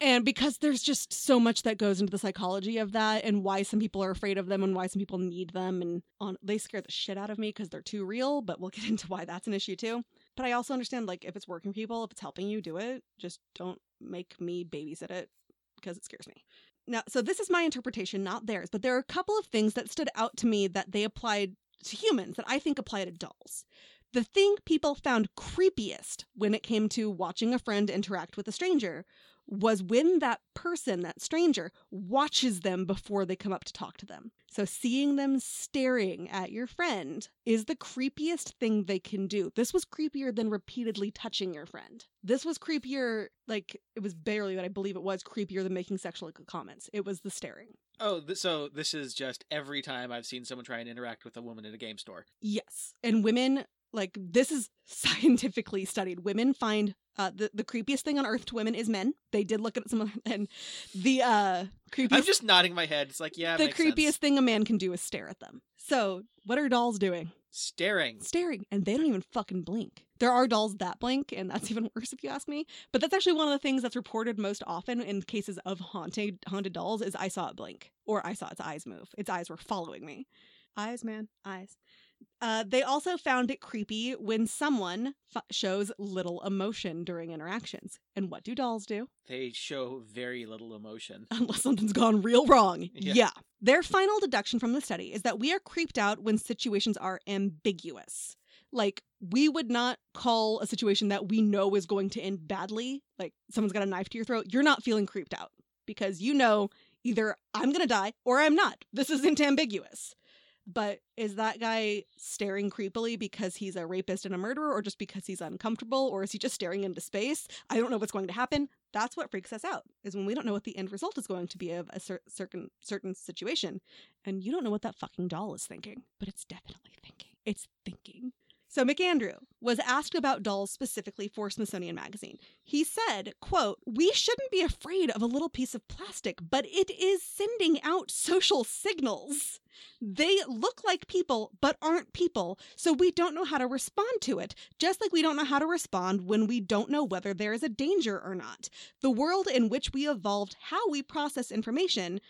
And because there's just so much that goes into the psychology of that and why some people are afraid of them and why some people need them and on they scare the shit out of me because they're too real, but we'll get into why that's an issue too. But I also understand like if it's working people, if it's helping you do it, just don't make me babysit it because it scares me. Now, so this is my interpretation, not theirs, but there are a couple of things that stood out to me that they applied to humans that I think apply to dolls. The thing people found creepiest when it came to watching a friend interact with a stranger was when that person, that stranger, watches them before they come up to talk to them. So seeing them staring at your friend is the creepiest thing they can do. This was creepier than repeatedly touching your friend. This was creepier, like, it was barely, but I believe it was creepier than making sexual comments. It was the staring. Oh, th- so this is just every time I've seen someone try and interact with a woman in a game store. Yes. And women, like, this is scientifically studied. Women find uh, the, the creepiest thing on earth to women is men. They did look at some of and the uh creepiest I'm just nodding my head. It's like, yeah, the creepiest sense. thing a man can do is stare at them. So, what are dolls doing? staring. Staring, and they don't even fucking blink. There are dolls that blink, and that's even worse if you ask me. But that's actually one of the things that's reported most often in cases of haunted haunted dolls is I saw it blink or I saw its eyes move. Its eyes were following me. Eyes, man, eyes. Uh, they also found it creepy when someone f- shows little emotion during interactions. And what do dolls do? They show very little emotion. unless something's gone real wrong. Yeah. Yeah. Their final deduction from the study is that we are creeped out when situations are ambiguous. Like, we would not call a situation that we know is going to end badly, like someone's got a knife to your throat. You're not feeling creeped out because you know either I'm going to die or I'm not. This isn't ambiguous. But is that guy staring creepily because he's a rapist and a murderer, or just because he's uncomfortable, or is he just staring into space? I don't know what's going to happen. That's what freaks us out, is when we don't know what the end result is going to be of a cer- certain certain situation, and you don't know what that fucking doll is thinking, but it's definitely thinking. It's thinking. So McAndrew was asked about dolls specifically for Smithsonian Magazine. He said, quote, "We shouldn't be afraid of a little piece of plastic, but it is sending out social signals. They look like people but aren't people, so we don't know how to respond to it, just like we don't know how to respond when we don't know whether there is a danger or not. The world in which we evolved how we process information,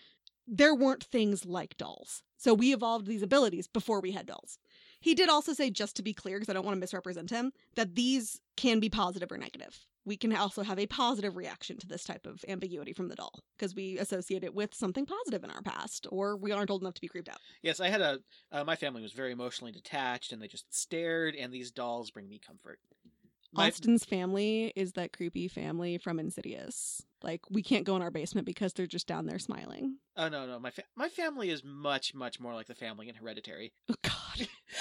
there weren't things like dolls. So we evolved these abilities before we had dolls." He did also say, just to be clear, because I don't want to misrepresent him, that these can be positive or negative. We can also have a positive reaction to this type of ambiguity from the doll because we associate it with something positive in our past, or we aren't old enough to be creeped out. Yes, I had a. Uh, my family was very emotionally detached, and they just stared. And these dolls bring me comfort. My- Austin's family is that creepy family from Insidious. Like, we can't go in our basement because they're just down there smiling. oh no, no, my fa- my family is much, much more like the family in Hereditary. Oh, God.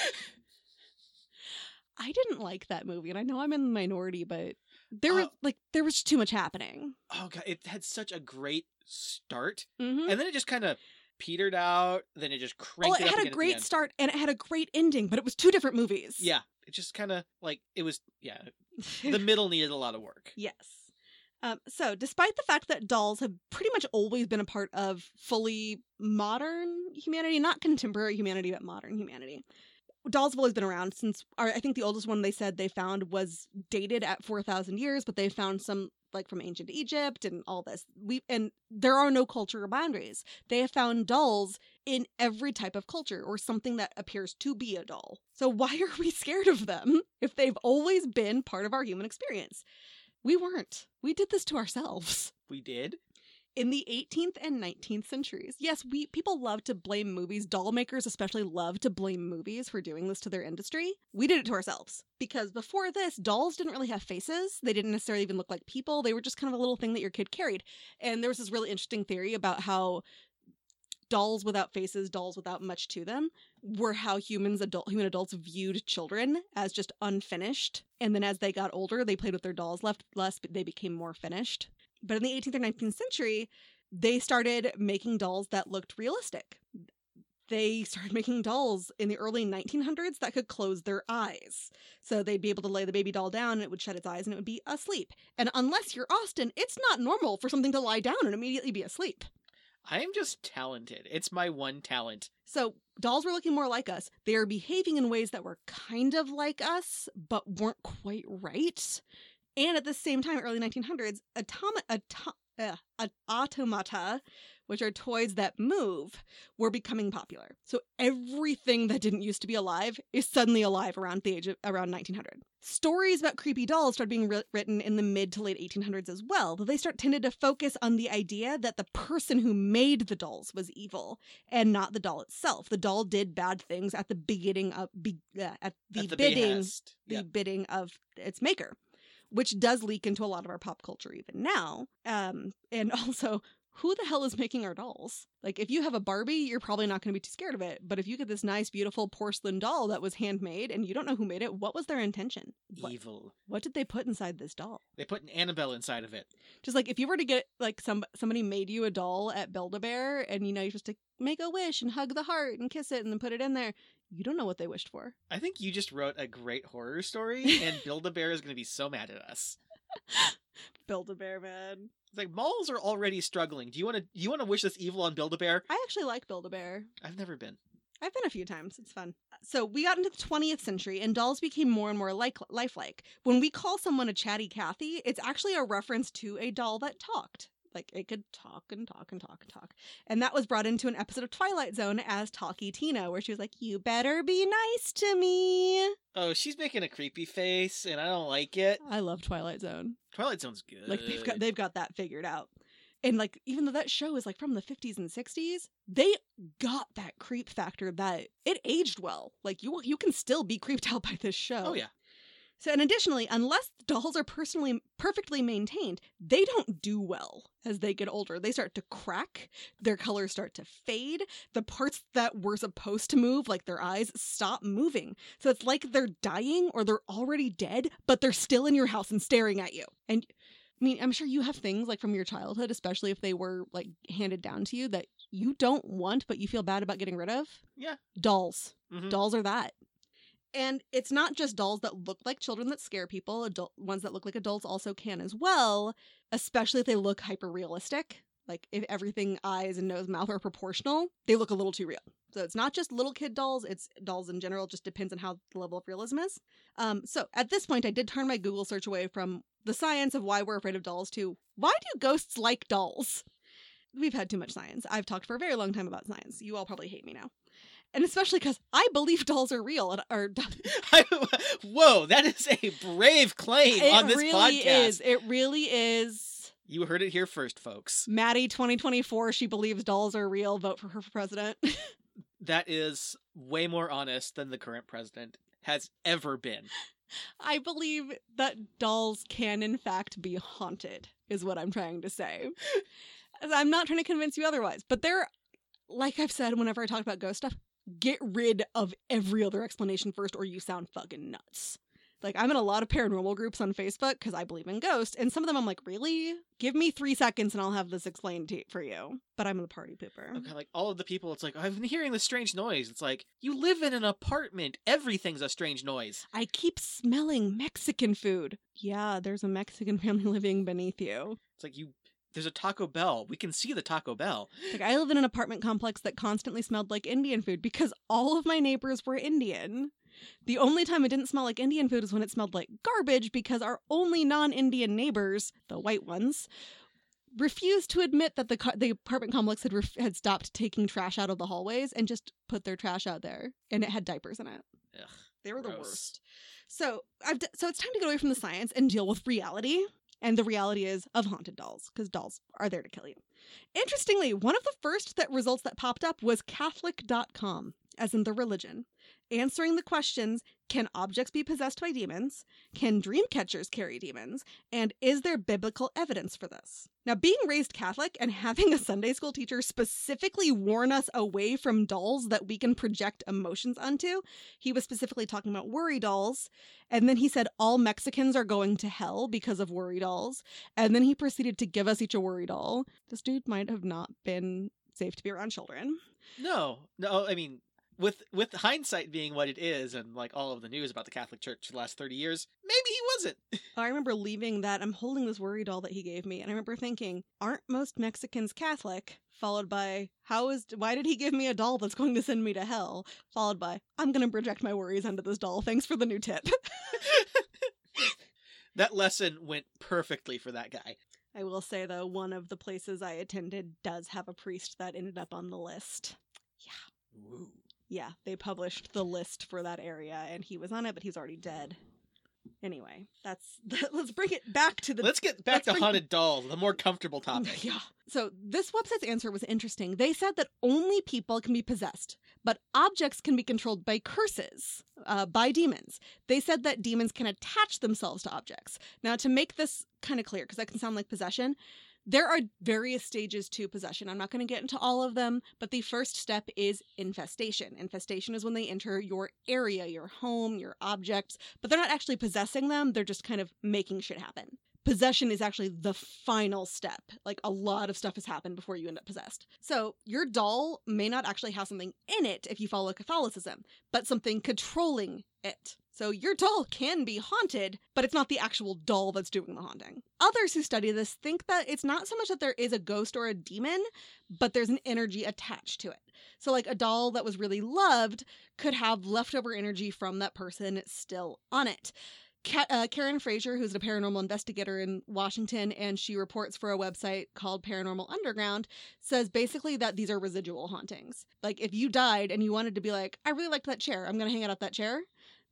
I didn't like that movie, and I know I'm in the minority, but there was Oh. like there was too much happening. Oh god, it had such a great start, Mm-hmm. and then it just kind of petered out. Then it just cranked Well, it, it had a at great start and it had a great ending, but it was two different movies. Yeah, it just kind of like it was. Yeah, the middle needed a lot of work. yes. Um, so, despite the fact that dolls have pretty much always been a part of fully modern humanity, not contemporary humanity, but modern humanity, dolls have always been around since. I think the oldest one they said they found was dated at four thousand years, but they found some like from ancient Egypt and all this. We and there are no cultural boundaries. They have found dolls in every type of culture or something that appears to be a doll. So why are we scared of them if they've always been part of our human experience? We weren't. We did this to ourselves. We did. In the 18th and 19th centuries, yes, we people love to blame movies. Doll makers especially love to blame movies for doing this to their industry. We did it to ourselves because before this, dolls didn't really have faces. They didn't necessarily even look like people. They were just kind of a little thing that your kid carried. And there was this really interesting theory about how dolls without faces, dolls without much to them, were how humans adult human adults viewed children as just unfinished. And then as they got older, they played with their dolls left less, but they became more finished. But in the 18th or 19th century, they started making dolls that looked realistic. They started making dolls in the early 1900s that could close their eyes. So they'd be able to lay the baby doll down and it would shut its eyes and it would be asleep. And unless you're Austin, it's not normal for something to lie down and immediately be asleep. I am just talented. It's my one talent. So dolls were looking more like us. They are behaving in ways that were kind of like us, but weren't quite right. And at the same time, early 1900s, automa- auto- uh, automata, which are toys that move, were becoming popular. So everything that didn't used to be alive is suddenly alive around the age of around 1900. Stories about creepy dolls started being writ- written in the mid to late 1800s as well, though they start tended to focus on the idea that the person who made the dolls was evil and not the doll itself. The doll did bad things at the beginning of be, uh, at the, At the bidding behest. the Yeah. bidding of its maker, which does leak into a lot of our pop culture even now. Um, and also, who the hell is making our dolls? Like, if you have a Barbie, you're probably not going to be too scared of it. But if you get this nice, beautiful porcelain doll that was handmade and you don't know who made it, what was their intention? What, Evil. what did they put inside this doll? They put an Annabelle inside of it. Just like if you were to get like some somebody made you a doll at Build a Bear and you know you're supposed to make a wish and hug the heart and kiss it and then put it in there, you don't know what they wished for. I think you just wrote a great horror story, and Build a Bear is going to be so mad at us. Build a Bear, man. It's like malls are already struggling. Do you want to? You want to wish this evil on Build a Bear? I actually like Build a Bear. I've never been. I've been a few times. It's fun. So we got into the 20th century and dolls became more and more like lifelike. When we call someone a chatty Cathy, it's actually a reference to a doll that talked. Like it could talk and talk and talk and talk. And that was brought into an episode of Twilight Zone as Talkie Tina, where she was like, You better be nice to me. Oh, she's making a creepy face, and I don't like it. I love Twilight Zone. Twilight Zone's good. Like they've got they've got that figured out. And like even though that show is like from the 50s and 60s, they got that creep factor that it aged well. Like you you can still be creeped out by this show. Oh yeah. So, and additionally, unless the dolls are personally perfectly maintained, they don't do well as they get older. They start to crack, their colors start to fade, the parts that were supposed to move, like their eyes, stop moving. So it's like they're dying or they're already dead, but they're still in your house and staring at you. And I mean, I'm sure you have things like from your childhood, especially if they were like handed down to you that you don't want, but you feel bad about getting rid of. Yeah. Dolls. Mhm. Dolls are that. And it's not just dolls that look like children that scare people. Adult ones that look like adults also can as well, especially if they look hyper realistic. Like if everything eyes and nose mouth are proportional, they look a little too real. So it's not just little kid dolls, it's dolls in general. Just depends on how the level of realism is. Um, so at this point, I did turn my Google search away from the science of why we're afraid of dolls to why do ghosts like dolls? We've had too much science. I've talked for a very long time about science. You all probably hate me now. And especially because I believe dolls are real. And, or Whoa, that is a brave claim it on this really podcast. is. It really is. You heard it here first, folks. Maddie 2024, she believes dolls are real. Vote for her for president. That is way more honest than the current president has ever been. I believe that dolls can, in fact, be haunted, is what I'm trying to say. I'm not trying to convince you otherwise, but there, like I've said whenever I talk about ghost stuff, get rid of every other explanation first, or you sound fucking nuts. Like, I'm in a lot of paranormal groups on Facebook because I believe in ghosts, and some of them I'm like, really? Give me three seconds and I'll have this explained to for you. But I'm the party pooper. Okay, like all of the people, it's like I've been hearing this strange noise. It's like you live in an apartment. Everything's a strange noise. I keep smelling Mexican food. Yeah, there's a Mexican family living beneath you. It's like you. There's a Taco Bell. We can see the Taco Bell. Like I live in an apartment complex that constantly smelled like Indian food because all of my neighbors were Indian. The only time it didn't smell like Indian food is when it smelled like garbage because our only non-Indian neighbors, the white ones, refused to admit that the co- the apartment complex had ref- had stopped taking trash out of the hallways and just put their trash out there and it had diapers in it. Ugh, They were the worst. So I've d- so it's time to get away from the science and deal with reality. And the reality is of haunted dolls, because dolls are there to kill you. Interestingly, one of the first that results that popped up was Catholic.com, as in the religion, answering the questions can objects be possessed by demons? Can dream catchers carry demons? And is there biblical evidence for this? Now, being raised Catholic and having a Sunday school teacher specifically warn us away from dolls that we can project emotions onto, he was specifically talking about worry dolls. And then he said all Mexicans are going to hell because of worry dolls. And then he proceeded to give us each a worry doll. This dude might have not been safe to be around children. No, no. I mean, with with hindsight being what it is, and like all of the news about the Catholic Church the last thirty years, maybe he wasn't. I remember leaving that. I'm holding this worry doll that he gave me, and I remember thinking, aren't most Mexicans Catholic? Followed by, how is, why did he give me a doll that's going to send me to hell? Followed by, I'm going to project my worries onto this doll. Thanks for the new tip. that lesson went perfectly for that guy. I will say, though, one of the places I attended does have a priest that ended up on the list. Yeah. Ooh. Yeah, they published the list for that area, and he was on it, but he's already dead. Anyway, that's let's bring it back to the Let's get back let's to haunted dolls, the more comfortable topic. Yeah. So this website's answer was interesting. They said that only people can be possessed, but objects can be controlled by curses, uh, by demons. They said that demons can attach themselves to objects. Now, to make this kind of clear, because that can sound like possession, there are various stages to possession. I'm not going to get into all of them, but the first step is infestation. Infestation is when they enter your area, your home, your objects, but they're not actually possessing them, they're just kind of making shit happen possession is actually the final step. Like a lot of stuff has happened before you end up possessed. So your doll may not actually have something in it if you follow Catholicism, but something controlling it. So your doll can be haunted, but it's not the actual doll that's doing the haunting. Others who study this think that it's not so much that there is a ghost or a demon, but there's an energy attached to it. So like a doll that was really loved could have leftover energy from that person still on it. Ka- uh, Karen Fraser, who's a paranormal investigator in Washington, and she reports for a website called Paranormal Underground, says basically that these are residual hauntings. Like if you died and you wanted to be like, I really liked that chair, I'm going to hang out at that chair.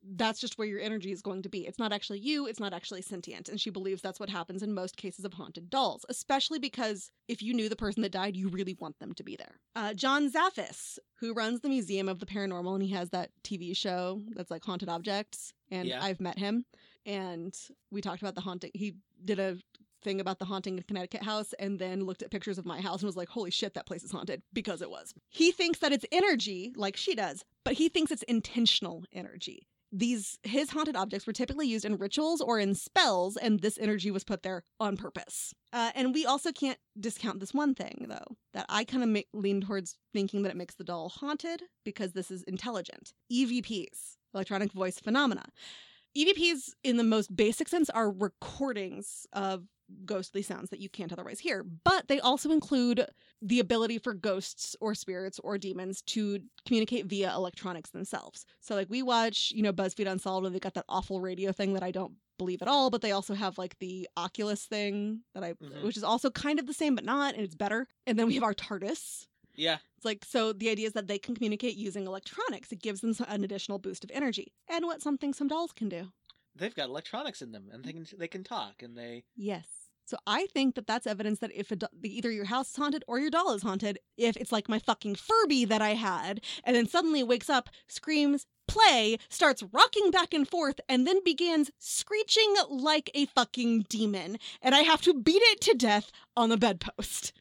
That's just where your energy is going to be. It's not actually you, it's not actually sentient. And she believes that's what happens in most cases of haunted dolls, especially because if you knew the person that died, you really want them to be there. Uh, John Zaffis, who runs the Museum of the Paranormal, and he has that TV show that's like Haunted Objects, and Yeah. I've met him. and we talked about the haunting. He did a thing about the haunting in Connecticut house and then looked at pictures of my house and was like, holy shit, that place is haunted because it was. He thinks that it's energy, like she does, but he thinks it's intentional energy. These his haunted objects were typically used in rituals or in spells, and this energy was put there on purpose. Uh, and we also can't discount this one thing, though, that I kind of ma- lean towards thinking that it makes the doll haunted because this is intelligent. EVPs, electronic voice phenomena. EVPs, in the most basic sense, are recordings of ghostly sounds that you can't otherwise hear, but they also include the ability for ghosts or spirits or demons to communicate via electronics themselves. So, like, we watch, you know, BuzzFeed Unsolved, and they've got that awful radio thing that I don't believe at all, but they also have like the Ovilus thing that I, Mhm. which is also kind of the same, but not, and it's better. And then we have our TARDIS, Yeah. it's like, so the idea is that they can communicate using electronics. It gives them an additional boost of energy. And what something some dolls can do. They've got electronics in them and they can they can talk and they Yes. So I think that that's evidence that if a do- either your house is haunted or your doll is haunted, if it's like my fucking Furby that I had, and then suddenly wakes up, screams, play, starts rocking back and forth, and then begins screeching like a fucking demon, and I have to beat it to death on the bedpost.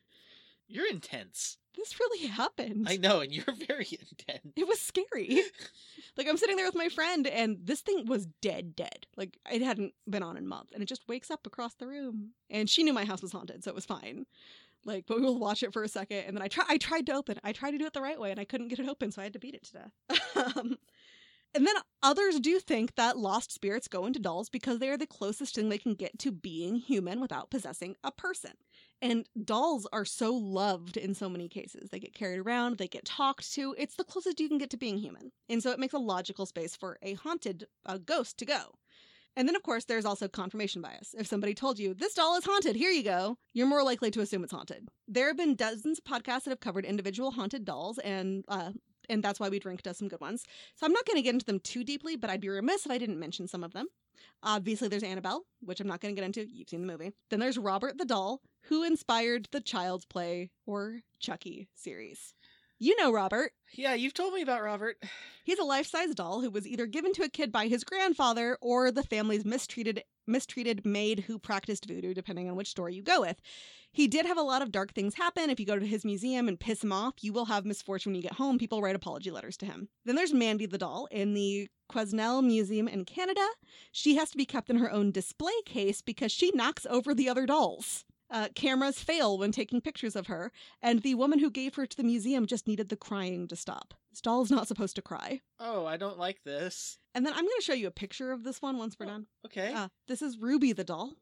you're intense. This really happened. I know, and you're very intense. It was scary. like I'm sitting there with my friend and this thing was dead dead. Like it hadn't been on in a month and it just wakes up across the room. And she knew my house was haunted, so it was fine. Like, but we will watch it for a second and then I try I tried to open. I tried to do it the right way and I couldn't get it open, so I had to beat it to death. um, and then others do think that lost spirits go into dolls because they are the closest thing they can get to being human without possessing a person. And dolls are so loved in so many cases. They get carried around, they get talked to. It's the closest you can get to being human. And so it makes a logical space for a haunted a ghost to go. And then, of course, there's also confirmation bias. If somebody told you, this doll is haunted, here you go, you're more likely to assume it's haunted. There have been dozens of podcasts that have covered individual haunted dolls, and uh, and that's why we drink does some good ones. So I'm not going to get into them too deeply, but I'd be remiss if I didn't mention some of them. Obviously, there's Annabelle, which I'm not going to get into. You've seen the movie. Then there's Robert the doll, who inspired the Child's Play or Chucky series. You know Robert. Yeah, you've told me about Robert. He's a life-size doll who was either given to a kid by his grandfather or the family's mistreated mistreated maid who practiced voodoo, depending on which story you go with. He did have a lot of dark things happen. If you go to his museum and piss him off, you will have misfortune when you get home. People write apology letters to him. Then there's Mandy the doll in the Quesnel Museum in Canada. She has to be kept in her own display case because she knocks over the other dolls. Uh, cameras fail when taking pictures of her, and the woman who gave her to the museum just needed the crying to stop. This doll is not supposed to cry. Oh, I don't like this. And then I'm going to show you a picture of this one once we're Oh. done. Okay. Uh, this is Ruby the doll.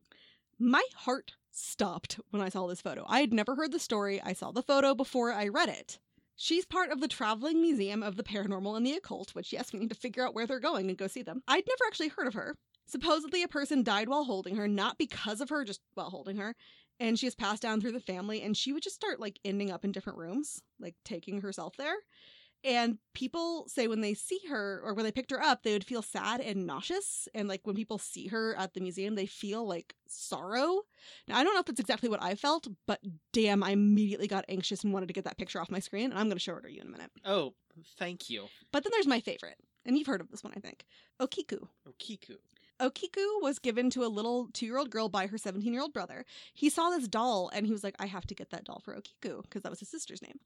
My heart stopped when I saw this photo. I had never heard the story. I saw the photo before I read it. She's part of the Traveling Museum of the Paranormal and the Occult, which, yes, we need to figure out where they're going and go see them. I'd never actually heard of her. Supposedly, a person died while holding her, not because of her, just while holding her. And she has passed down through the family, and she would just start like ending up in different rooms, like taking herself there. And people say when they see her or when they picked her up, they would feel sad and nauseous. And like when people see her at the museum, they feel like sorrow. Now, I don't know if that's exactly what I felt, but damn, I immediately got anxious and wanted to get that picture off my screen. And I'm going to show it to you in a minute. Oh, thank you. But then there's my favorite. And you've heard of this one, I think. Okiku. Oh, Kiku. Okiku was given to a little two year old girl by her 17 year old brother. He saw this doll and he was like, I have to get that doll for Okiku because that was his sister's name.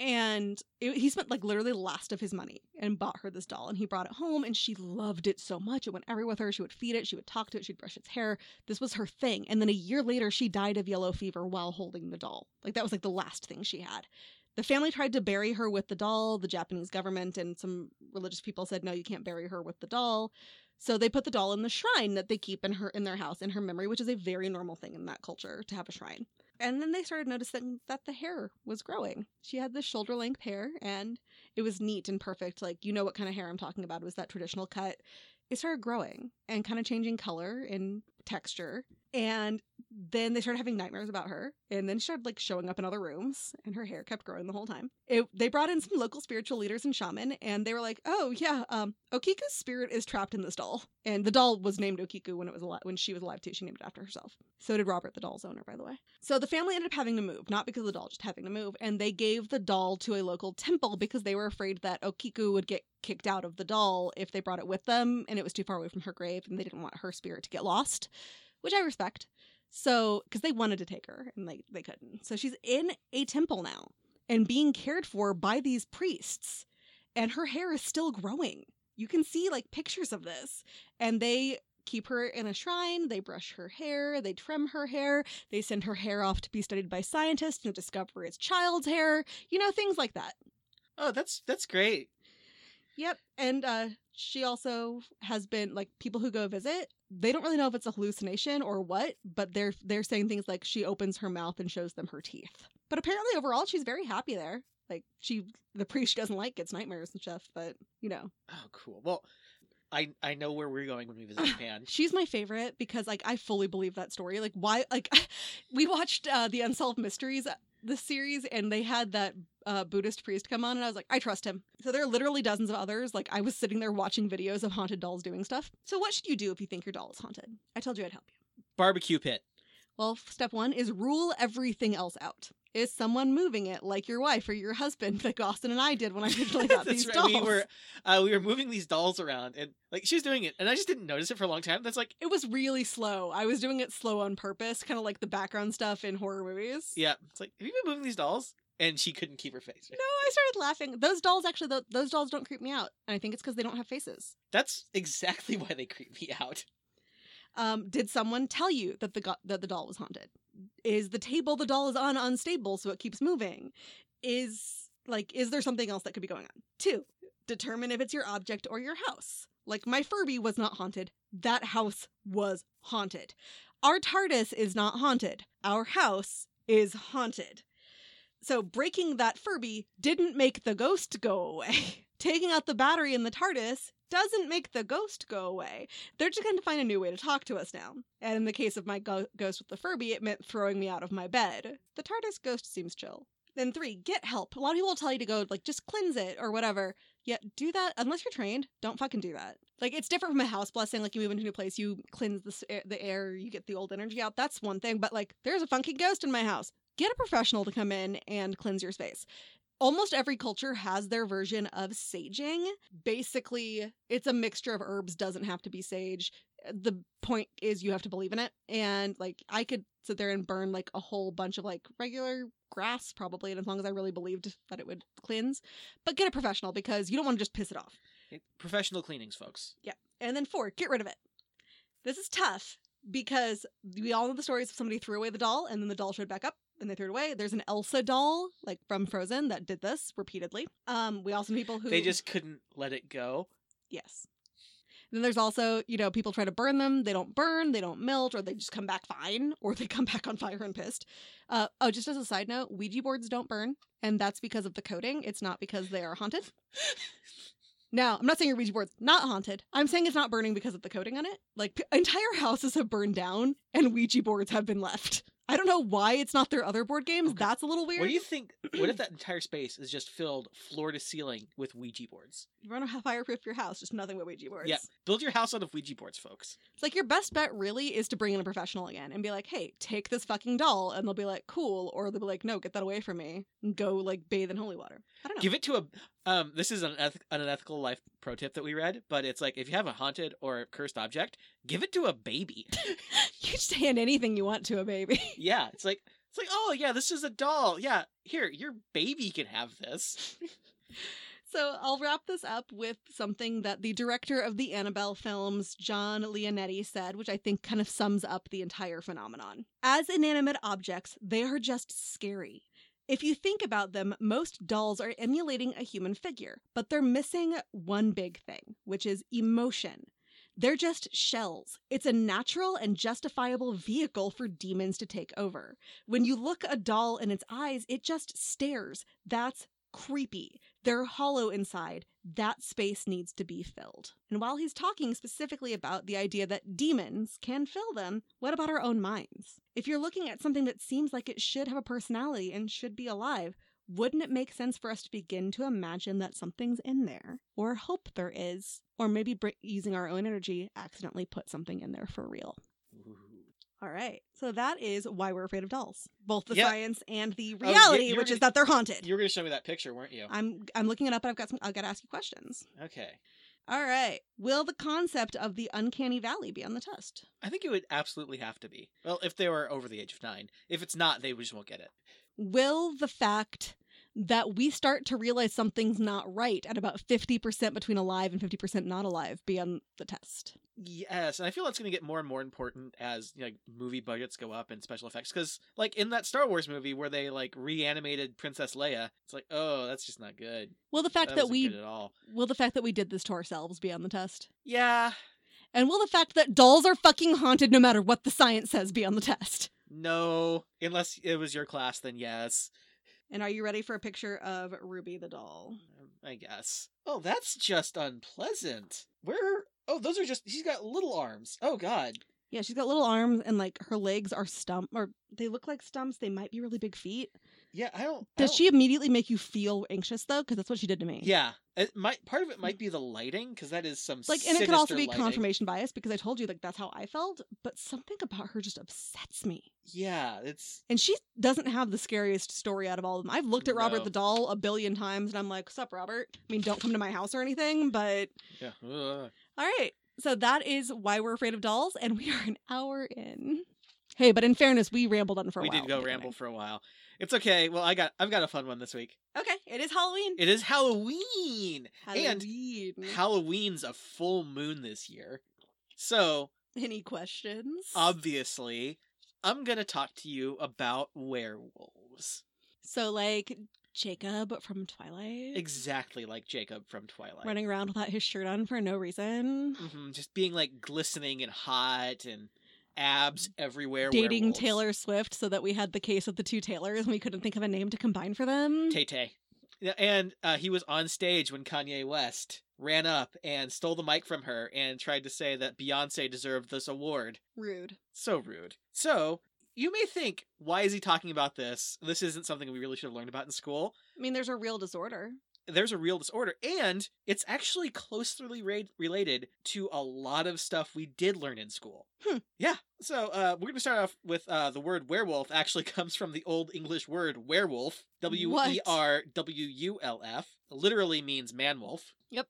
And it, he spent like literally the last of his money and bought her this doll. And he brought it home and she loved it so much. It went everywhere with her. She would feed it, she would talk to it, she'd brush its hair. This was her thing. And then a year later, she died of yellow fever while holding the doll. Like that was like the last thing she had. The family tried to bury her with the doll. The Japanese government and some religious people said, no, you can't bury her with the doll. So they put the doll in the shrine that they keep in her in their house in her memory, which is a very normal thing in that culture to have a shrine. And then they started noticing that the hair was growing. She had this shoulder length hair and it was neat and perfect. Like you know what kind of hair I'm talking about. It was that traditional cut. It started growing and kind of changing color and texture. And then they started having nightmares about her. And then she started like showing up in other rooms and her hair kept growing the whole time. It, they brought in some local spiritual leaders and shaman and they were like, oh yeah, um, Okiku's spirit is trapped in this doll. And the doll was named Okiku when it was when she was alive too. She named it after herself. So did Robert, the doll's owner, by the way. So the family ended up having to move, not because of the doll, just having to move. And they gave the doll to a local temple because they were afraid that Okiku would get kicked out of the doll if they brought it with them and it was too far away from her grave and they didn't want her spirit to get lost, which I respect. So, because they wanted to take her and they, they couldn't. So she's in a temple now and being cared for by these priests. And her hair is still growing. You can see like pictures of this. And they keep her in a shrine, they brush her hair, they trim her hair, they send her hair off to be studied by scientists and discover it's child's hair, you know, things like that. Oh, that's that's great. Yep. And uh she also has been like people who go visit, they don't really know if it's a hallucination or what, but they're they're saying things like she opens her mouth and shows them her teeth. But apparently overall she's very happy there. Like she the priest she doesn't like gets nightmares and stuff, but you know. Oh, cool. Well, I I know where we're going when we visit Japan. She's my favorite because like I fully believe that story. Like why like we watched uh the Unsolved Mysteries uh, the series and they had that uh, Buddhist priest come on and I was like I trust him. So there are literally dozens of others. Like I was sitting there watching videos of haunted dolls doing stuff. So what should you do if you think your doll is haunted? I told you I'd help you. Barbecue pit. Well, step 1 is rule everything else out. Is someone moving it like your wife or your husband, like Austin and I did when I originally got these right. dolls? We were uh, we were moving these dolls around, and like she was doing it, and I just didn't notice it for a long time. That's like, It was really slow. I was doing it slow on purpose, kind of like the background stuff in horror movies. yeah, it's like, have you been moving these dolls? And she couldn't keep her face. No, I started laughing. Those dolls actually, th- those dolls don't creep me out, and I think it's because they don't have faces. That's exactly why they creep me out. Um, did someone tell you that the go- that the doll was haunted? Is the table the doll is on unstable so it keeps moving? Is like is there something else that could be going on? Two, determine if it's your object or your house. Like my Furby was not haunted. That house was haunted. Our TARDIS is not haunted. Our house is haunted. So breaking that Furby didn't make the ghost go away. Taking out the battery in the TARDIS doesn't make the ghost go away. They're just going to find a new way to talk to us now. And in the case of my go- ghost with the Furby, it meant throwing me out of my bed. The TARDIS ghost seems chill. Then three, get help. A lot of people will tell you to go like just cleanse it or whatever. Yeah, do that unless you're trained. Don't fucking do that. Like it's different from a house blessing. Like you move into a new place, you cleanse the air, the air, you get the old energy out. That's one thing. But like, there's a funky ghost in my house. Get a professional to come in and cleanse your space. Almost every culture has their version of saging. Basically, it's a mixture of herbs. Doesn't have to be sage. Uh, the point is you have to believe in it. And like, I could sit there and burn like a whole bunch of like regular grass probably, and as long as I really believed that it would cleanse. But get a professional because you don't want to just piss it off. Professional cleanings, folks. Yeah. And then four, get rid of it. This is tough because we all know the stories of somebody threw away the doll and then the doll showed back up and they threw it away. There's an Elsa doll, like from Frozen, that did this repeatedly. Um, we also people who They just couldn't let it go. yes. Then there's also, you know, people try to burn them. They don't burn, they don't melt, or they just come back fine, or they come back on fire and pissed. Uh, oh, just as a side note, Ouija boards don't burn, and that's because of the coating. It's not because they are haunted. Now, I'm not saying your Ouija board's not haunted. I'm saying it's not burning because of the coating on it. Like, p- entire houses have burned down and Ouija boards have been left. I don't know why it's not their other board games. Okay. That's a little weird. What do you think? What if that entire space is just filled floor to ceiling with Ouija boards? You want to fireproof your house, just nothing but Ouija boards. Yeah, build your house out of Ouija boards, folks. It's like your best bet really is to bring in a professional again and be like, hey, take this fucking doll. And they'll be like, cool. Or they'll be like, no, get that away from me. And go like bathe in holy water. I don't know. Give it to a. Um, this is an, eth- an unethical life pro tip that we read, but it's like if you have a haunted or cursed object, give it to a baby. you just hand anything you want to a baby. yeah, it's like it's like oh yeah, this is a doll. Yeah, here your baby can have this. So I'll wrap this up with something that the director of the Annabelle films, John Leonetti, said, which I think kind of sums up the entire phenomenon. As inanimate objects, they are just scary. If you think about them, most dolls are emulating a human figure, but they're missing one big thing, which is emotion. They're just shells. It's a natural and justifiable vehicle for demons to take over. When you look a doll in its eyes, it just stares. That's creepy. They're hollow inside. That space needs to be filled. And while he's talking specifically about the idea that demons can fill them, what about our own minds? If you're looking at something that seems like it should have a personality and should be alive, wouldn't it make sense for us to begin to imagine that something's in there? Or hope there is? Or maybe using our own energy, accidentally put something in there for real? All right. So that is why we're afraid of dolls. Both the Yeah. science and the Oh, reality, you're which is gonna- that they're haunted. You were going to show me that picture, weren't you? I'm I'm looking it up and I've got some I've got to ask you questions. Okay. All right. Will the concept of the uncanny valley be on the test? I think it would absolutely have to be. Well, if they were over the age of nine. If it's not, they just won't get it. Will the fact that we start to realize something's not right at about 50% between alive and 50% not alive be on the test? Yes, and I feel that's going to get more and more important as you know, movie budgets go up and special effects. Because, like in that Star Wars movie where they like reanimated Princess Leia, it's like, oh, that's just not good. Will the fact that that, we good at all. will the fact that we did this to ourselves be on the test? Yeah, And will the fact that dolls are fucking haunted no matter what the science says be on the test? no, unless it was your class, then yes, And are you ready for a picture of Ruby the doll? Um, I guess. Oh, that's just unpleasant. Where? Oh, those are just. She's got little arms. Oh God. Yeah, she's got little arms and like her legs are stump or they look like stumps. They might be really big feet. Yeah, I don't. I Does don't- she immediately make you feel anxious though? Because that's what she did to me. Yeah, it might. Part of it might mm. be the lighting because that is some Like, and it could also be lighting. confirmation bias because I told you like that's how I felt. But something about her just upsets me. Yeah, it's And she doesn't have the scariest story out of all of them. I've looked at Robert No. the doll a billion times, and I'm like, "Sup, Robert?" I mean, don't come to my house or anything, but yeah. Ugh. all right. So that is why we're afraid of dolls, and we are an hour in. Hey, but in fairness, we rambled on for a we while. We did go ramble for a while. It's okay. Well, I got I've got a fun one this week. Okay, it is Halloween. It is Halloween, and Halloween's a full moon this year. So Any questions? obviously, I'm gonna talk to you about werewolves, so like Jacob from Twilight, exactly like Jacob from Twilight. running around without his shirt on for no reason, hmm just being like glistening and hot and abs everywhere. dating werewolves. Taylor Swift, so that we had the case of the two Taylors, and we couldn't think of a name to combine for them. Tay Tay. And uh, he was on stage when Kanye West ran up and stole the mic from her and tried to say that Beyonce deserved this award. Rude. So rude. So you may think, why is he talking about this? This isn't something we really should have learned about in school. I mean, there's a real disorder. There's a real disorder, and it's actually closely ra- related to a lot of stuff we did learn in school. Hmm. Yeah. So uh, we're going to start off with uh, the word werewolf. Actually, comes from the old English word werewolf. W e r w u l f. Literally means man wolf. Yep.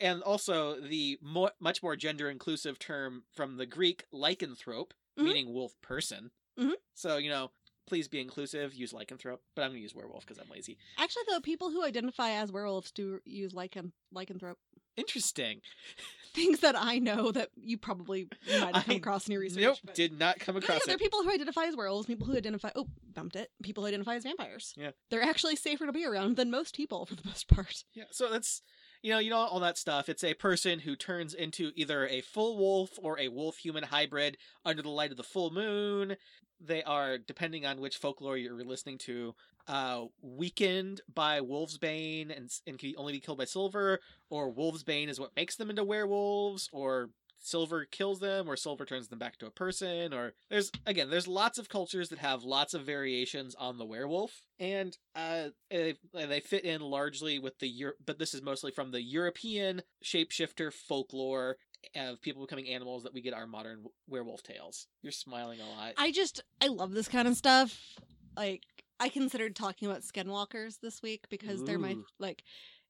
And also the much more gender inclusive term from the Greek lycanthrope, Mhm. meaning wolf person. Mhm. So you know, please be inclusive. Use lycanthrope, but I'm going to use werewolf because I'm lazy. Actually, though, people who identify as werewolves do use lycan lycanthrope. Interesting. Things that I know that you probably might have come I- across in your research. Nope, but- did not come across. yeah, across there are people who identify as werewolves, people who identify oh bumped it, people who identify as vampires. Yeah. they're actually safer to be around than most people for the most part. Yeah, so that's you know, you know all that stuff. It's a person who turns into either a full wolf or a wolf human hybrid under the light of the full moon. They are, depending on which folklore you're listening to, uh, weakened by Wolfsbane and, and can only be killed by Silver, or Wolfsbane is what makes them into werewolves, or Silver kills them, or Silver turns them back to a person, or there's again, there's lots of cultures that have lots of variations on the werewolf, and uh, they, they fit in largely with the but this is mostly from the European shapeshifter folklore of people becoming animals that we get our modern werewolf tales. You're smiling a lot. I just I love this kind of stuff. Like I considered talking about skinwalkers this week because they're my like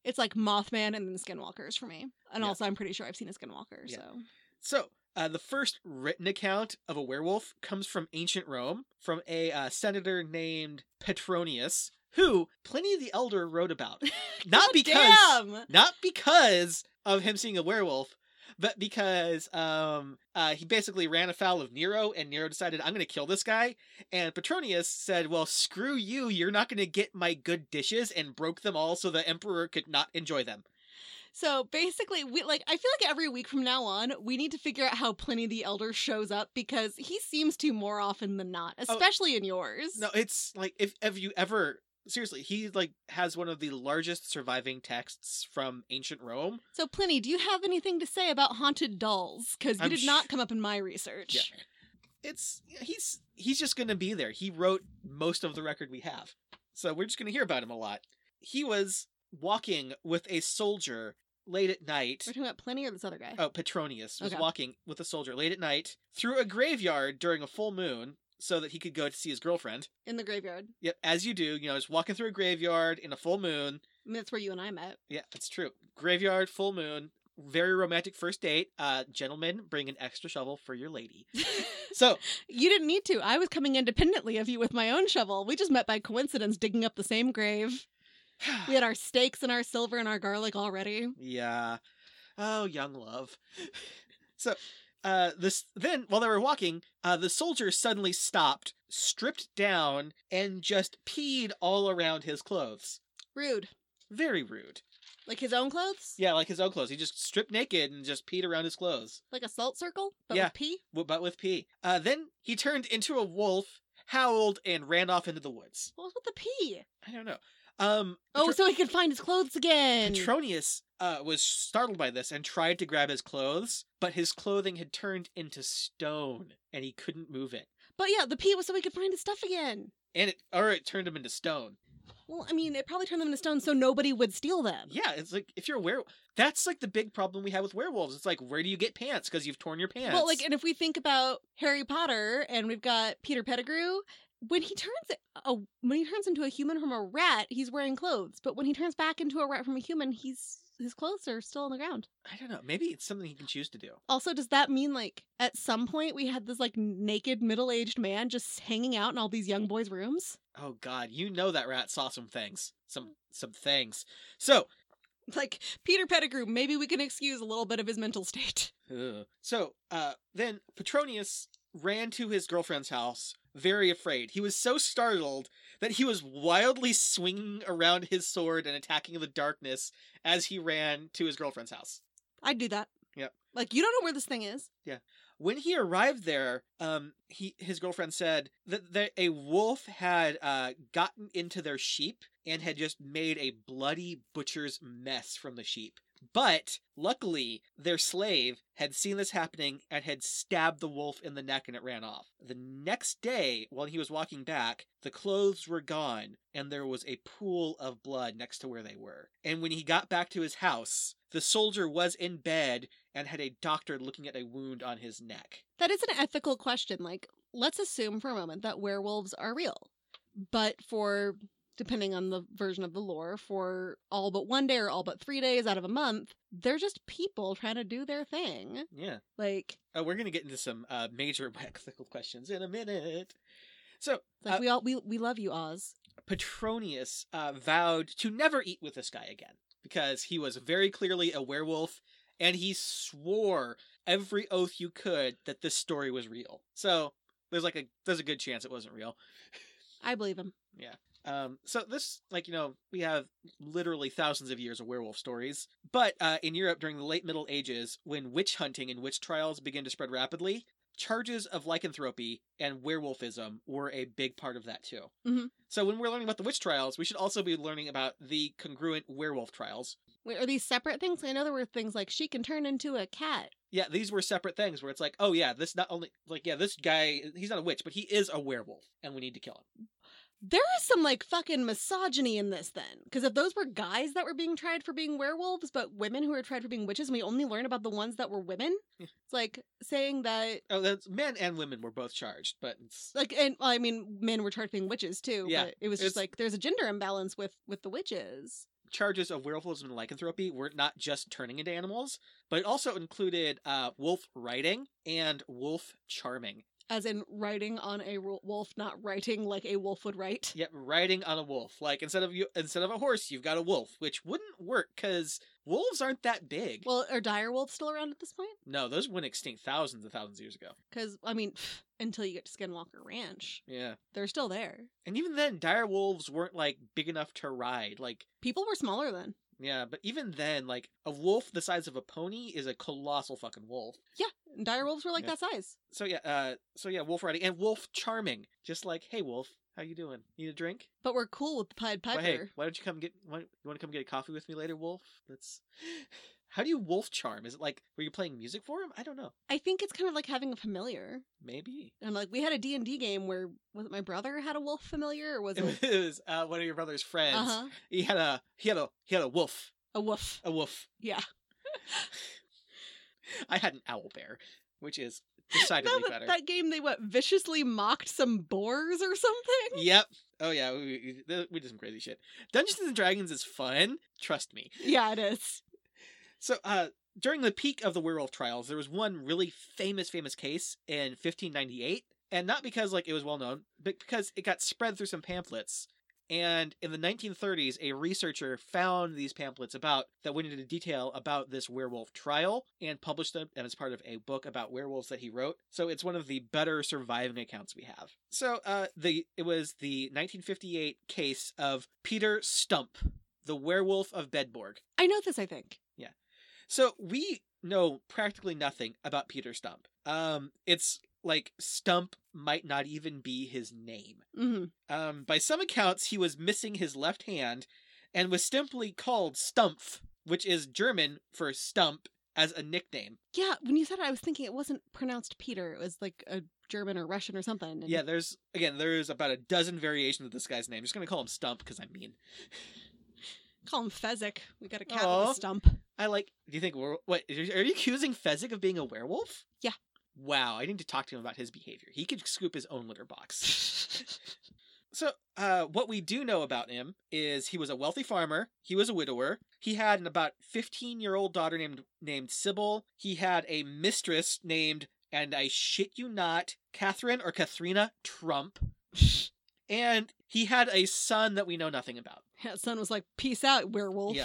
it's like Mothman and then skinwalkers for me. And Yeah. also I'm pretty sure I've seen a skinwalker, Yeah. so So, uh, the first written account of a werewolf comes from ancient Rome, from a uh, senator named Petronius, who Pliny the Elder wrote about. Not because, damn! not because of him seeing a werewolf, but because um, uh, he basically ran afoul of Nero, and Nero decided, "I'm going to kill this guy." And Petronius said, "Well, screw you! You're not going to get my good dishes," and broke them all so the emperor could not enjoy them. So basically, we like I feel like every week from now on, we need to figure out how Pliny the Elder shows up because he seems to more often than not, especially in yours. No, it's like if have you ever seriously, he like has one of the largest surviving texts from ancient Rome. So, Pliny, do you have anything to say about haunted dolls? Because you did sh- not come up in my research. Yeah. It's he's he's just going to be there. He wrote most of the record we have. So we're just going to hear about him a lot. He was walking with a soldier late at night. We're talking about Pliny or this other guy? Oh, Petronius was Okay. walking with a soldier late at night through a graveyard during a full moon so that he could go to see his girlfriend. In the graveyard. Yep, as you do, you know, just walking through a graveyard in a full moon. I mean, that's where you and I met. Yeah, that's true. Graveyard, full moon, very romantic first date. Uh, gentlemen, bring an extra shovel for your lady. So, you didn't need to. I was coming independently of you with my own shovel. We just met by coincidence digging up the same grave. We had our steaks and our silver and our garlic already. yeah. Oh, young love. so, uh, this then while they were walking, uh, the soldier suddenly stopped, stripped down, and just peed all around his clothes. Rude. Very rude. Like his own clothes? Yeah, like his own clothes. He just stripped naked and just peed around his clothes, Like a salt circle? But Yeah. with pee? w- but with pee. Uh, then he turned into a wolf, howled, and ran off into the woods. What was with the pee? I don't know. Um, Oh, so he could find his clothes again. Petronius uh, was startled by this and tried to grab his clothes, but his clothing had turned into stone, and he couldn't move it. but yeah, the pee was so he could find his stuff again. And it, or it turned him into stone. Well, I mean, it probably turned them into stone so nobody would steal them. Yeah, it's like if you're a werewolf, that's like the big problem we have with werewolves. It's like, where do you get pants? Because you've torn your pants. Well, like, and if we think about Harry Potter and we've got Peter Pettigrew, when he turns a, when he turns into a human from a rat, he's wearing clothes. But when he turns back into a rat from a human, he's his clothes are still on the ground. I don't know. Maybe it's something he can choose to do. Also, does that mean like at some point we had this like naked middle aged man just hanging out in all these young boys' rooms? Oh God, you know that rat saw some things, some some things. So Like Peter Pettigrew, maybe we can excuse a little bit of his mental state. Ugh. So, uh, then Petronius ran to his girlfriend's house, very afraid. He was so startled that he was wildly swinging around his sword and attacking the darkness as he ran to his girlfriend's house. I'd do that. Yep. Like you don't know where this thing is. Yeah. When he arrived there, um, he his girlfriend said that, that a wolf had uh, gotten into their sheep and had just made a bloody butcher's mess from the sheep. But luckily, their slave had seen this happening and had stabbed the wolf in the neck and it ran off. The next day, while he was walking back, the clothes were gone and there was a pool of blood next to where they were. And when he got back to his house, the soldier was in bed and had a doctor looking at a wound on his neck. That is an ethical question. Like, let's assume for a moment that werewolves are real. But for, depending on the version of the lore, for all but one day or all but three days out of a month, they're just people trying to do their thing. Yeah. Like, Oh, we're gonna get into some uh, major ethical questions in a minute. So like Uh, we all we we love you, Oz. Petronius uh, vowed to never eat with this guy again because he was very clearly a werewolf, and he swore every oath you could that this story was real. So there's like a there's a good chance it wasn't real. I believe him. Um, so this, like you know, we have literally thousands of years of werewolf stories. But uh, in Europe during the late Middle Ages, when witch hunting and witch trials began to spread rapidly, charges of lycanthropy and werewolfism were a big part of that too. Mhm. So when we're learning about the witch trials, we should also be learning about the congruent werewolf trials. Wait, are these separate things? I know there were things like she can turn into a cat. Yeah, these were separate things where it's like, oh yeah, this not only like yeah, this guy he's not a witch, but he is a werewolf, and we need to kill him. There is some like fucking misogyny in this then. Because if those were guys that were being tried for being werewolves, but women who were tried for being witches, and we only learn about the ones that were women, Yeah. it's like saying that Oh, that's men and women were both charged, but it's like and well, I mean men were charged for being witches too. Yeah, But it was it's- just like there's a gender imbalance with with the witches. charges of werewolfism and lycanthropy were not just turning into animals, but it also included uh, wolf riding and wolf charming. As in riding on a wolf, not writing like a wolf would write. Yep, riding on a wolf. Like instead of you, instead of a horse, you've got a wolf, which wouldn't work because wolves aren't that big. Well, are dire wolves still around at this point? no, those went extinct thousands and thousands of years ago. Because I mean, until you get to Skinwalker Ranch, Yeah, they're still there. and even then, dire wolves weren't like big enough to ride. Like People were smaller then. Yeah, but even then, like a wolf the size of a pony is a colossal fucking wolf. Yeah, dire wolves were like Yeah. that size. So yeah, uh, so yeah, wolf riding and wolf charming, just like hey wolf, How you doing? Need a drink? But we're cool with the Pied Piper. hey, why don't you come get? Why, you want to come get a coffee with me later, Wolf? Let's. How do you wolf charm? Is it like were you playing music for him? I don't know. I think it's kind of like having a familiar. Maybe And like we had a D&D game where was it my brother had a wolf familiar or was it it was uh, one of your brother's friends. uh-huh. He had a he had a he had a wolf. a wolf. A wolf. Yeah. I had an owl bear, which is decidedly that, better. that game they what viciously mocked some boars or something? Yep. Oh yeah, we, we, we did some crazy shit. Dungeons and Dragons is fun. Trust me. Yeah, it is. So, uh, during the peak of the werewolf trials, there was one really famous, famous case in 1598, and not because like it was well known, but because it got spread through some pamphlets. And in the 1930s, a researcher found these pamphlets about that went into detail about this werewolf trial and published them as part of a book about werewolves that he wrote. So it's one of the better surviving accounts we have. So uh, the it was the 1958 case of Peter Stump, the werewolf of Bedburg. I know this, I think. So we know practically nothing about Peter Stump. Um, it's like Stump might not even be his name. hmm Um, by some accounts, he was missing his left hand and was simply called Stumpf, which is German for stump, as a nickname. Yeah, when you said it, I was thinking it wasn't pronounced Peter. It was like a German or Russian or something. and- Yeah, there's again, there's about a dozen variations of this guy's name. I'm just gonna call him Stump because I'm mean. Call him Fezzik. We got a cat Aw. with a stump. I like. Do you think? were- What are you accusing Fezzik of being a werewolf? Yeah. Wow, I need to talk to him about his behavior. He could scoop his own litter box. So, uh, what we do know about him is he was a wealthy farmer. He was a widower. He had an about fifteen-year-old daughter named named Sybil. He had a mistress named, and I shit you not, Catherine or Katharina Trump. And he had a son that we know nothing about. That son was like, "Peace out, werewolf." Yeah.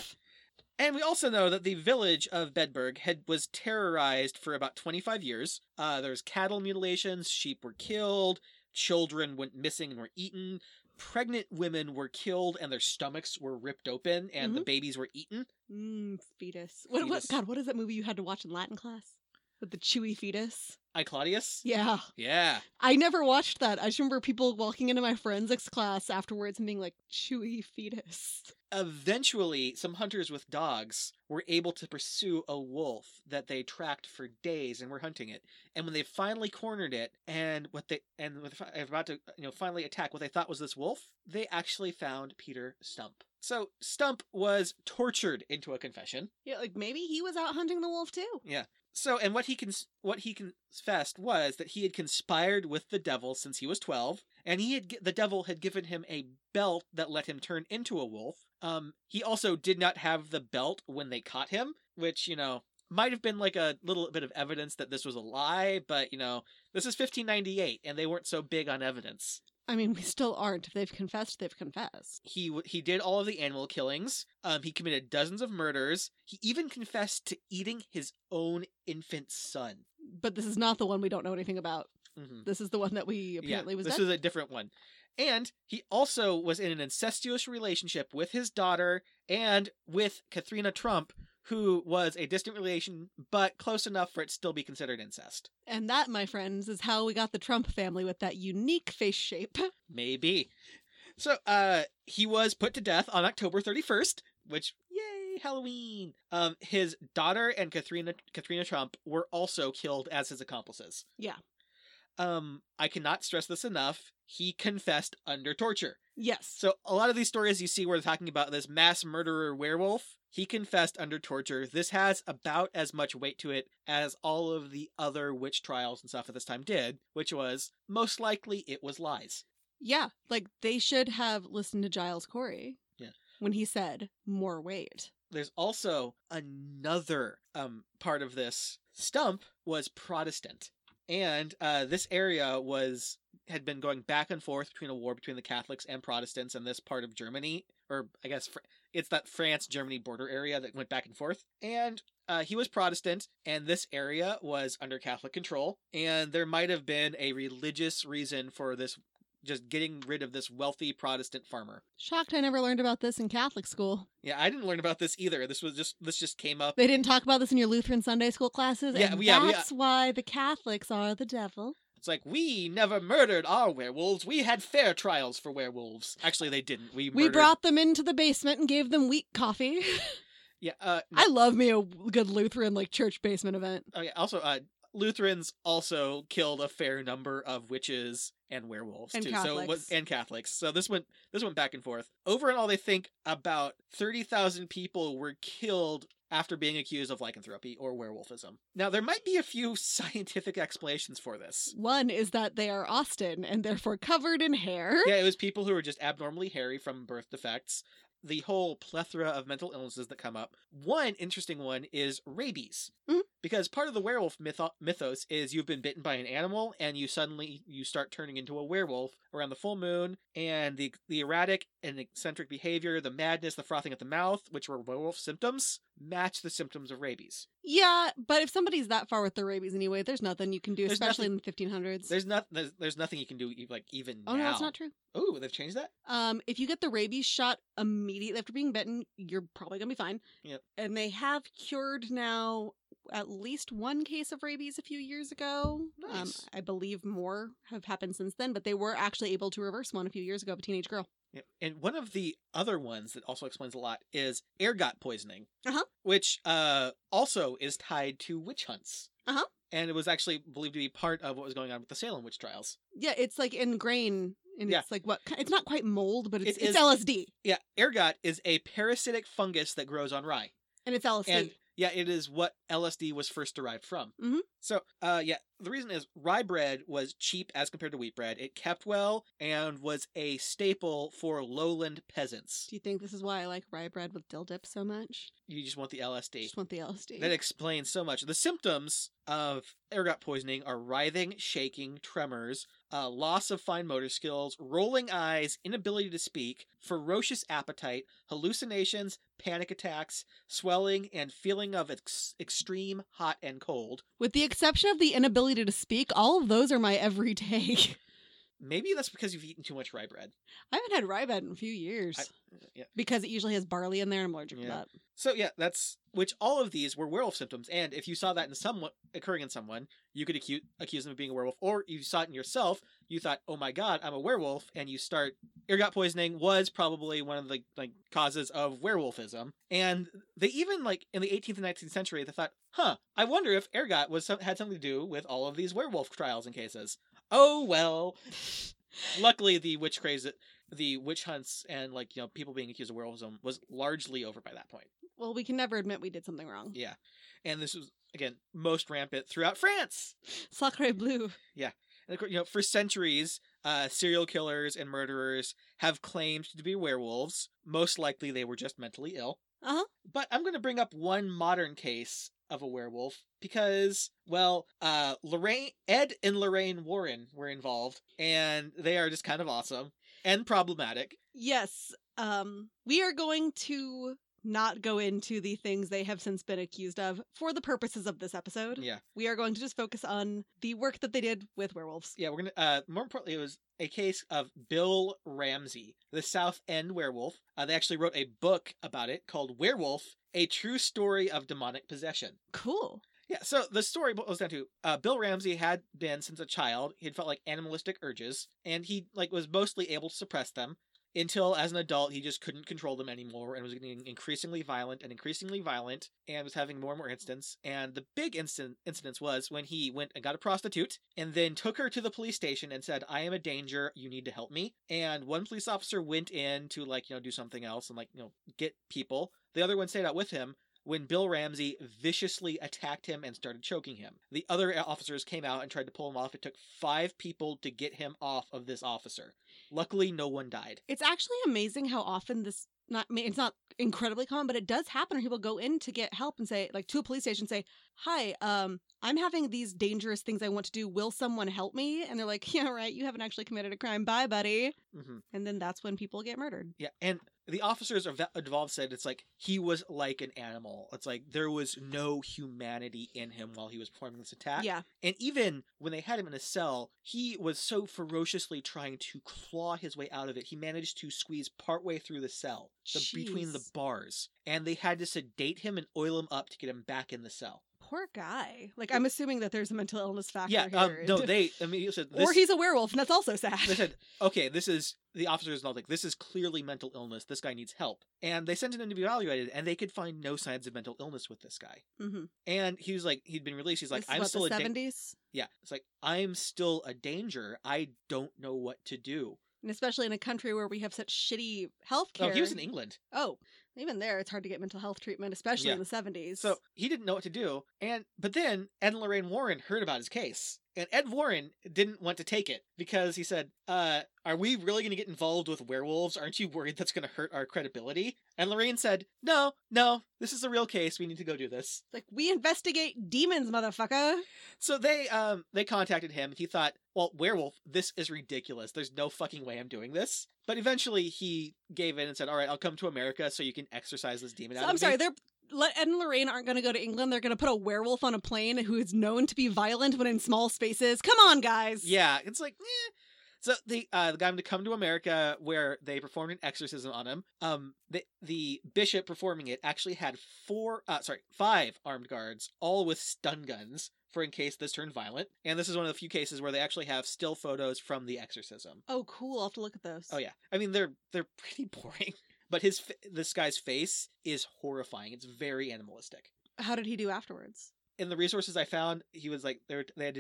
And we also know that the village of Bedburg had was terrorized for about 25 years. Uh, there was cattle mutilations, sheep were killed, children went missing and were eaten, pregnant women were killed and their stomachs were ripped open and the babies were eaten. Mm, fetus. What, what? God, what is that movie you had to watch in Latin class with the chewy fetus? I Claudius? Yeah, Yeah. I never watched that. I just remember people walking into my forensics class afterwards and being like, "Chewy fetus." Eventually, some hunters with dogs were able to pursue a wolf that they tracked for days and were hunting it. And when they finally cornered it, and what they and with about to you know finally attack what they thought was this wolf, they actually found Peter Stump. So Stump was tortured into a confession. Yeah, like maybe he was out hunting the wolf too. So, and what he cons- what he confessed was that he had conspired with the devil since he was twelve, and he had the devil had given him a belt that let him turn into a wolf. Um, he also did not have the belt when they caught him, which you know might have been like a little bit of evidence that this was a lie, but you know this is 1598, and they weren't so big on evidence. I mean, we still aren't. If they've confessed, they've confessed. He he did all of the animal killings. Um, he committed dozens of murders. He even confessed to eating his own infant son. But this is not the one we don't know anything about. hmm This is the one that we apparently was this dead. is a different one. And he also was in an incestuous relationship with his daughter and with Katharina Trump, who was a distant relation, but close enough for it to still be considered incest. And that, my friends, is how we got the Trump family with that unique face shape. Maybe. So, uh, he was put to death on October 31st, which, yay, Halloween. Um, his daughter and Katharina, Katharina Trump were also killed as his accomplices. Yeah. Um, I cannot stress this enough. He confessed under torture. yes. So a lot of these stories you see where they're talking about this mass murderer werewolf, he confessed under torture. This has about as much weight to it as all of the other witch trials and stuff at this time did, which was most likely it was lies. yeah. Like they should have listened to Giles Corey. Yeah. When he said more weight. There's also another um part of this. Stump was Protestant. And uh, this area was had been going back and forth between a war between the Catholics and Protestants in this part of Germany, or I guess Fr- it's that France Germany border area that went back and forth. And uh, he was Protestant, and this area was under Catholic control. And there might have been a religious reason for this, just getting rid of this wealthy Protestant farmer. Shocked I never learned about this in Catholic school. Yeah, I didn't learn about this either. This was just this just came up. They didn't talk about this in your Lutheran Sunday school classes. Yeah, yeah, we- that's why the Catholics are the devil. It's like we never murdered our werewolves. We had fair trials for werewolves. Actually, they didn't. We We murdered- brought them into the basement and gave them weak coffee. yeah. Uh, I love me a good Lutheran like church basement event. Oh yeah. Also, uh, Lutherans also killed a fair number of witches and werewolves And too. So it was and Catholics. So this went this went back and forth. Overall, they think about thirty thousand people were killed after being accused of lycanthropy or werewolfism. Now there might be a few scientific explanations for this. One is that they are Austin and therefore covered in hair. Yeah, it was people who were just abnormally hairy from birth defects. The whole plethora of mental illnesses that come up. One interesting one is rabies. Mhm. Because part of the werewolf mytho- mythos is you've been bitten by an animal and you suddenly you start turning into a werewolf around the full moon and the the erratic and eccentric behavior, the madness, the frothing at the mouth, which were werewolf symptoms, match the symptoms of rabies. Yeah, but if somebody's that far with their rabies anyway, there's nothing you can do, There's especially in the 1500s. There's not there's, there's nothing you can do like even oh now. no, that's not true. Oh, they've changed that? Um, if you get the rabies shot immediately after being bitten, you're probably gonna be fine. Yep. And they have cured now at least one case of rabies a few years ago. Um, I believe more have happened since then, but they were actually able to reverse one a few years ago of a teenage girl. And one of the other ones that also explains a lot is ergot poisoning, Uh-huh. which uh, also is tied to witch hunts. Uh-huh. And it was actually believed to be part of what was going on with the Salem witch trials. Yeah, it's like in grain, and Yeah. it's like what? It's not quite mold, but it's It it's LSD, Yeah, ergot is a parasitic fungus that grows on rye. and it's LSD. And yeah, it is what LSD was first derived from. Mhm. So, uh, yeah, the reason is rye bread was cheap as compared to wheat bread. It kept well and was a staple for lowland peasants. Do you think this is why I like rye bread with dill dip so much? You just want the LSD. Just want the LSD. That explains so much. The symptoms of ergot poisoning are writhing, shaking, tremors, uh, loss of fine motor skills, rolling eyes, inability to speak, ferocious appetite, hallucinations, panic attacks, swelling, and feeling of ex- extreme hot and cold. With the exception of the inability to speak, all of those are my everyday. Maybe that's because you've eaten too much rye bread. I haven't had rye bread in a few years I- yeah. because it usually has barley in there. and I'm allergic to that. So yeah, that's which all of these were werewolf symptoms, and if you saw that in someone occurring in someone, you could accuse accuse them of being a werewolf, or you saw it in yourself, you thought, "Oh my god, I'm a werewolf," and you start. Ergot poisoning was probably one of the like causes of werewolfism, and they even like in the 18th and 19th century, they thought, "Huh, I wonder if ergot was some, had something to do with all of these werewolf trials and cases." Oh well. Luckily, the witch craze, the witch hunts, and like you know people being accused of werewolfism was largely over by that point. Well, we can never admit we did something wrong. Yeah. And this was again most rampant throughout France. Sacre bleu. Yeah, and of course, you know, for centuries, uh, serial killers and murderers have claimed to be werewolves. Most likely, they were just mentally ill. Uh huh. But I'm going to bring up one modern case of a werewolf because, well, uh, Lorraine, Ed and Lorraine Warren were involved, and they are just kind of awesome and problematic. Yes. Um, we are going to not go into the things they have since been accused of for the purposes of this episode. Yeah. We are going to just focus on the work that they did with werewolves. Yeah, we're gonna. Uh, more importantly, it was a case of Bill Ramsey, the Southend werewolf. Uh, they actually wrote a book about it called Werewolf: A True Story of Demonic Possession. Cool. Yeah, so the story boils down to uh, Bill Ramsey had been since a child. He'd felt like animalistic urges, and he like was mostly able to suppress them until, as an adult, he just couldn't control them anymore and was getting increasingly violent and increasingly violent, and was having more and more incidents. And the big incident incidents was when he went and got a prostitute, and then took her to the police station and said, "I am a danger. You need to help me." And one police officer went in to like you know do something else and like you know get people. The other one stayed out with him when Bill Ramsey viciously attacked him and started choking him. The other uh, officers came out and tried to pull him off. It took five people to get him off of this officer. Luckily, no one died. It's actually amazing how often this not it's not incredibly common, but it does happen people go in to get help and say, like to a police station, say, Hi, um, I'm having these dangerous things I want to do. Will someone help me? And they're like, Yeah, right, you haven't actually committed a crime. Bye, buddy. hmm And then that's when people get murdered. Yeah, and the officers of involved said it's like he was like an animal. It's like there was no humanity in him while he was performing this attack. Yeah. And even when they had him in a cell, he was so ferociously trying to claw his way out of it. He managed to squeeze partway through the cell, the, between the bars, and they had to sedate him and oil him up to get him back in the cell. Poor guy. Like I'm assuming that there's a mental illness factor yeah, here. um, no, they. I mean, you said this, or he's a werewolf, and that's also sad. they said, okay, this is the officers not like this is clearly mental illness. This guy needs help, and they sent him in to be evaluated, and they could find no signs of mental illness with this guy. mm-hmm. And he was like, he'd been released. He's like, This I'm what, still the a da- seventies, yeah. It's like I'm still a danger. I don't know what to do. and especially in a country where we have such shitty health care. Oh, he was in England, Oh, even there, it's hard to get mental health treatment, especially Yeah. in the seventies. so he didn't know what to do. And but then Ed and Lorraine Warren heard about his case, and Ed Warren didn't want to take it because he said, "Uh, are we really going to get involved with werewolves? Aren't you worried that's going to hurt our credibility?" And Lorraine said, "No, no, this is a real case. We need to go do this." like we investigate demons, motherfucker. So they um they contacted him. He thought, well, werewolf, this is ridiculous. There's no fucking way I'm doing this. But eventually he gave in and said, all right, I'll come to America so you can exercise this demon So out I'm of sorry, me. they're Ed and Lorraine aren't going to go to England. They're going to put a werewolf on a plane who is known to be violent when in small spaces. Come on, guys. Yeah, it's like, eh. So the uh, the guy to come to America where they performed an exorcism on him. Um, the the bishop performing it actually had four, uh, sorry, five armed guards, all with stun guns for in case this turned violent. And this is one of the few cases where they actually have still photos from the exorcism. Oh, cool. I'll have to look at those. Oh yeah, I mean they're they're pretty boring, but his this guy's face is horrifying. It's very animalistic. How did he do afterwards? In the resources I found, he was like they they had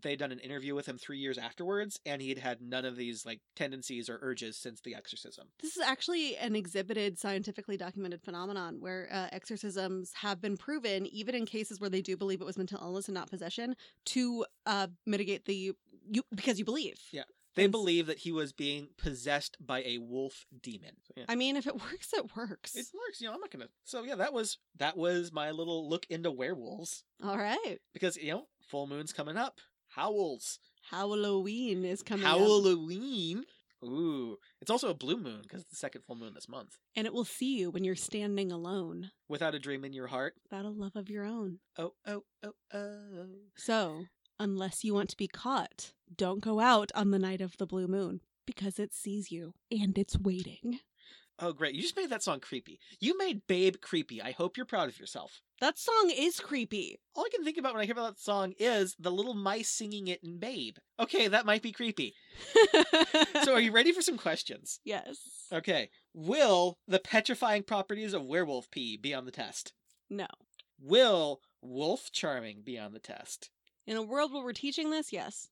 they had done an interview with him three years afterwards, and he had had none of these like tendencies or urges since the exorcism. This is actually an exhibited, scientifically documented phenomenon where uh, exorcisms have been proven, even in cases where they do believe it was mental illness and not possession, to uh, mitigate the you because you believe. Yeah. They And believe that he was being possessed by a wolf demon. So, yeah. I mean, if it works, it works. It works, you know. I'm not gonna. So yeah, that was that was my little look into werewolves All right. because you know full moon's coming up. Howls. Halloween is coming up, Halloween. Ooh, it's also a blue moon because it's the second full moon this month. and it will see you when you're standing alone, Without a dream in your heart. without a love of your own. Oh, oh, oh, oh. So, unless you want to be caught, don't go out on the night of the blue moon because it sees you and it's waiting. Oh, great! You just made that song creepy. You made Babe creepy. I hope you're proud of yourself. That song is creepy. All I can think about when I hear about that song is the little mice singing it in Babe. Okay, that might be creepy. So, are you ready for some questions? yes. Okay. Will the petrifying properties of werewolf pee be on the test? No. Will wolf charming be on the test? In a world where we're teaching this, yes.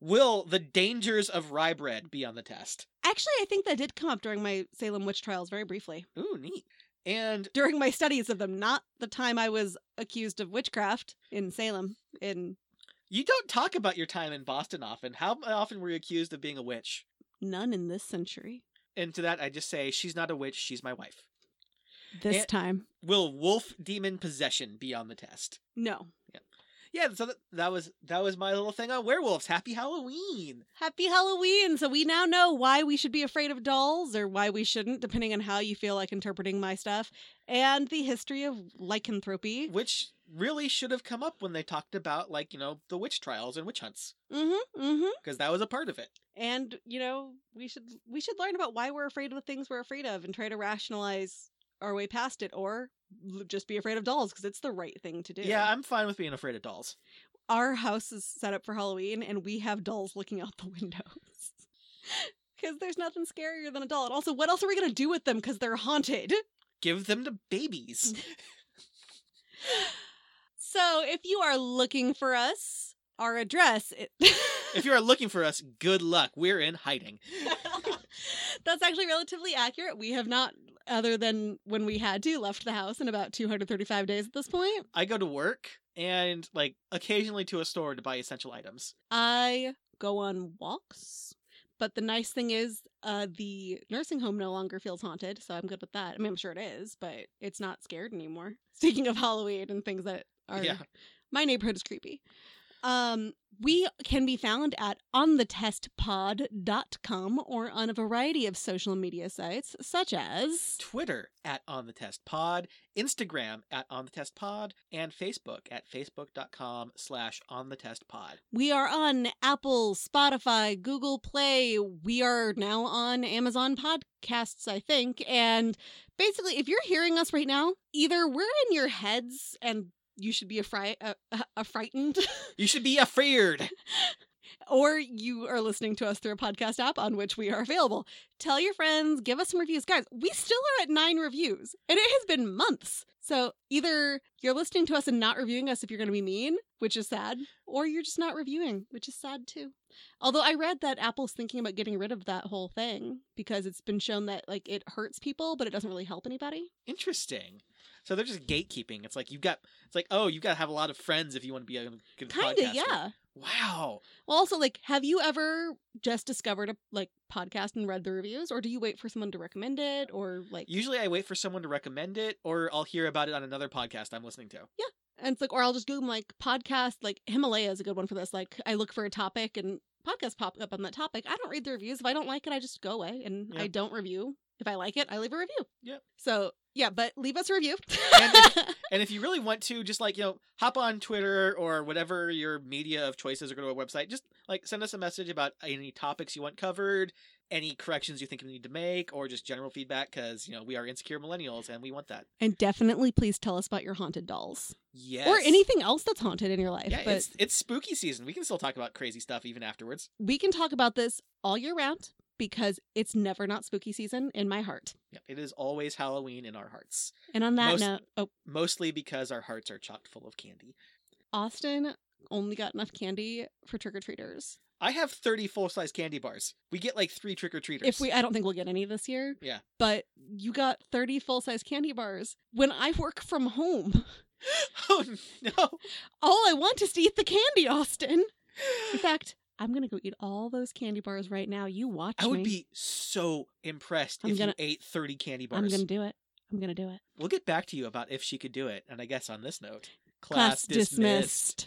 Will the dangers of rye bread be on the test? Actually, I think that did come up during my Salem witch trials very briefly. Ooh, neat. And During my studies of them, not the time I was accused of witchcraft in Salem. In you don't talk about your time in Boston often. How often were you accused of being a witch? none in this century. And to that, I just say, she's not a witch, she's my wife. This And- time, Will wolf demon possession be on the test? no. Yeah, so that, that was that was my little thing on werewolves. Happy Halloween. Happy Halloween! So we now know why we should be afraid of dolls or why we shouldn't, depending on how you feel like interpreting my stuff, and the history of lycanthropy. Which really should have come up when they talked about like, you know, the witch trials and witch hunts. Mm-hmm. Mm-hmm. Because that was a part of it. And you know, we should we should learn about why we're afraid of the things we're afraid of and try to rationalize our way past it, or just be afraid of dolls because it's the right thing to do. Yeah, I'm fine with being afraid of dolls. our house is set up for Halloween, and we have dolls looking out the windows. Because there's nothing scarier than a doll. And also, what else are we going to do with them? Because they're haunted. Give them to babies. So, if you are looking for us, our address. It- if you are looking for us, good luck. We're in hiding. That's actually relatively accurate. We have not, other than when we had to, left the house in about 235 days at this point. I go to work and like occasionally to a store to buy essential items. I go on walks. But the nice thing is, uh, the nursing home no longer feels haunted, so I'm good with that. I mean, I'm sure it is, but it's not scared anymore. Speaking of Halloween and things that are, Yeah. my neighborhood is creepy. Um, we can be found at onthetestpod.com or on a variety of social media sites, such as Twitter at On the Test Pod, Instagram at On the Test Pod, and Facebook at facebook.com slash On the Test We are on Apple, Spotify, Google Play. We are now on Amazon Podcasts, I think. And basically, if you're hearing us right now, either we're in your heads and you should be a, fri- a, uh, uh, a, a frightened, You should be afraid. or you are listening to us through a podcast app on which we are available. Tell your friends, give us some reviews. Guys, we still are at nine reviews, and it has been months. So either you're listening to us and not reviewing us if you're going to be mean, which is sad, or you're just not reviewing, which is sad too. Although I read that Apple's thinking about getting rid of that whole thing because it's been shown that like it hurts people, but it doesn't really help anybody. Interesting. So they're just gatekeeping. It's like you've got. It's like oh, you've got to have a lot of friends if you want to be a good Kind podcaster. of, yeah. Wow. Well, also, like, have you ever just discovered a like podcast and read the reviews, or do you wait for someone to recommend it, or like, Usually, I wait for someone to recommend it, or I'll hear about it on another podcast I'm listening to. Yeah, and it's like, or I'll just Google like podcast, like Himalaya is a good one for this. Like, I look for a topic and podcasts pop up on that topic. I don't read the reviews. If I don't like it, I just go away and I don't review. If I like it, I leave a review. Yep. So yeah, but leave us a review. And And if you really want to, just like, you know, hop on Twitter or whatever your media of choices or go to a website, just like send us a message about any topics you want covered, any corrections you think we need to make, or just general feedback because, you know, we are insecure millennials and we want that. and definitely, please tell us about your haunted dolls Yes. or anything else that's haunted in your life. Yeah, but it's it's spooky season. We can still talk about crazy stuff even afterwards. we can talk about this all year round because it's never not spooky season in my heart. Yep, it is always Halloween in our hearts, And on that Most- note, oh, mostly because our hearts are chocked full of candy. Austin only got enough candy for trick or treaters. I have 30 full size candy bars. We get like three trick or treaters. If we, I don't think we'll get any this year. Yeah. But you got 30 full size candy bars. When I work from home, oh no. all I want is to eat the candy, Austin. In fact, I'm going to go eat all those candy bars right now. You watch I would me. be so impressed I'm if gonna- you ate 30 candy bars. I'm going to do it. I'm going to do it. We'll get back to you about if she could do it. And I guess on this note, Class dismissed.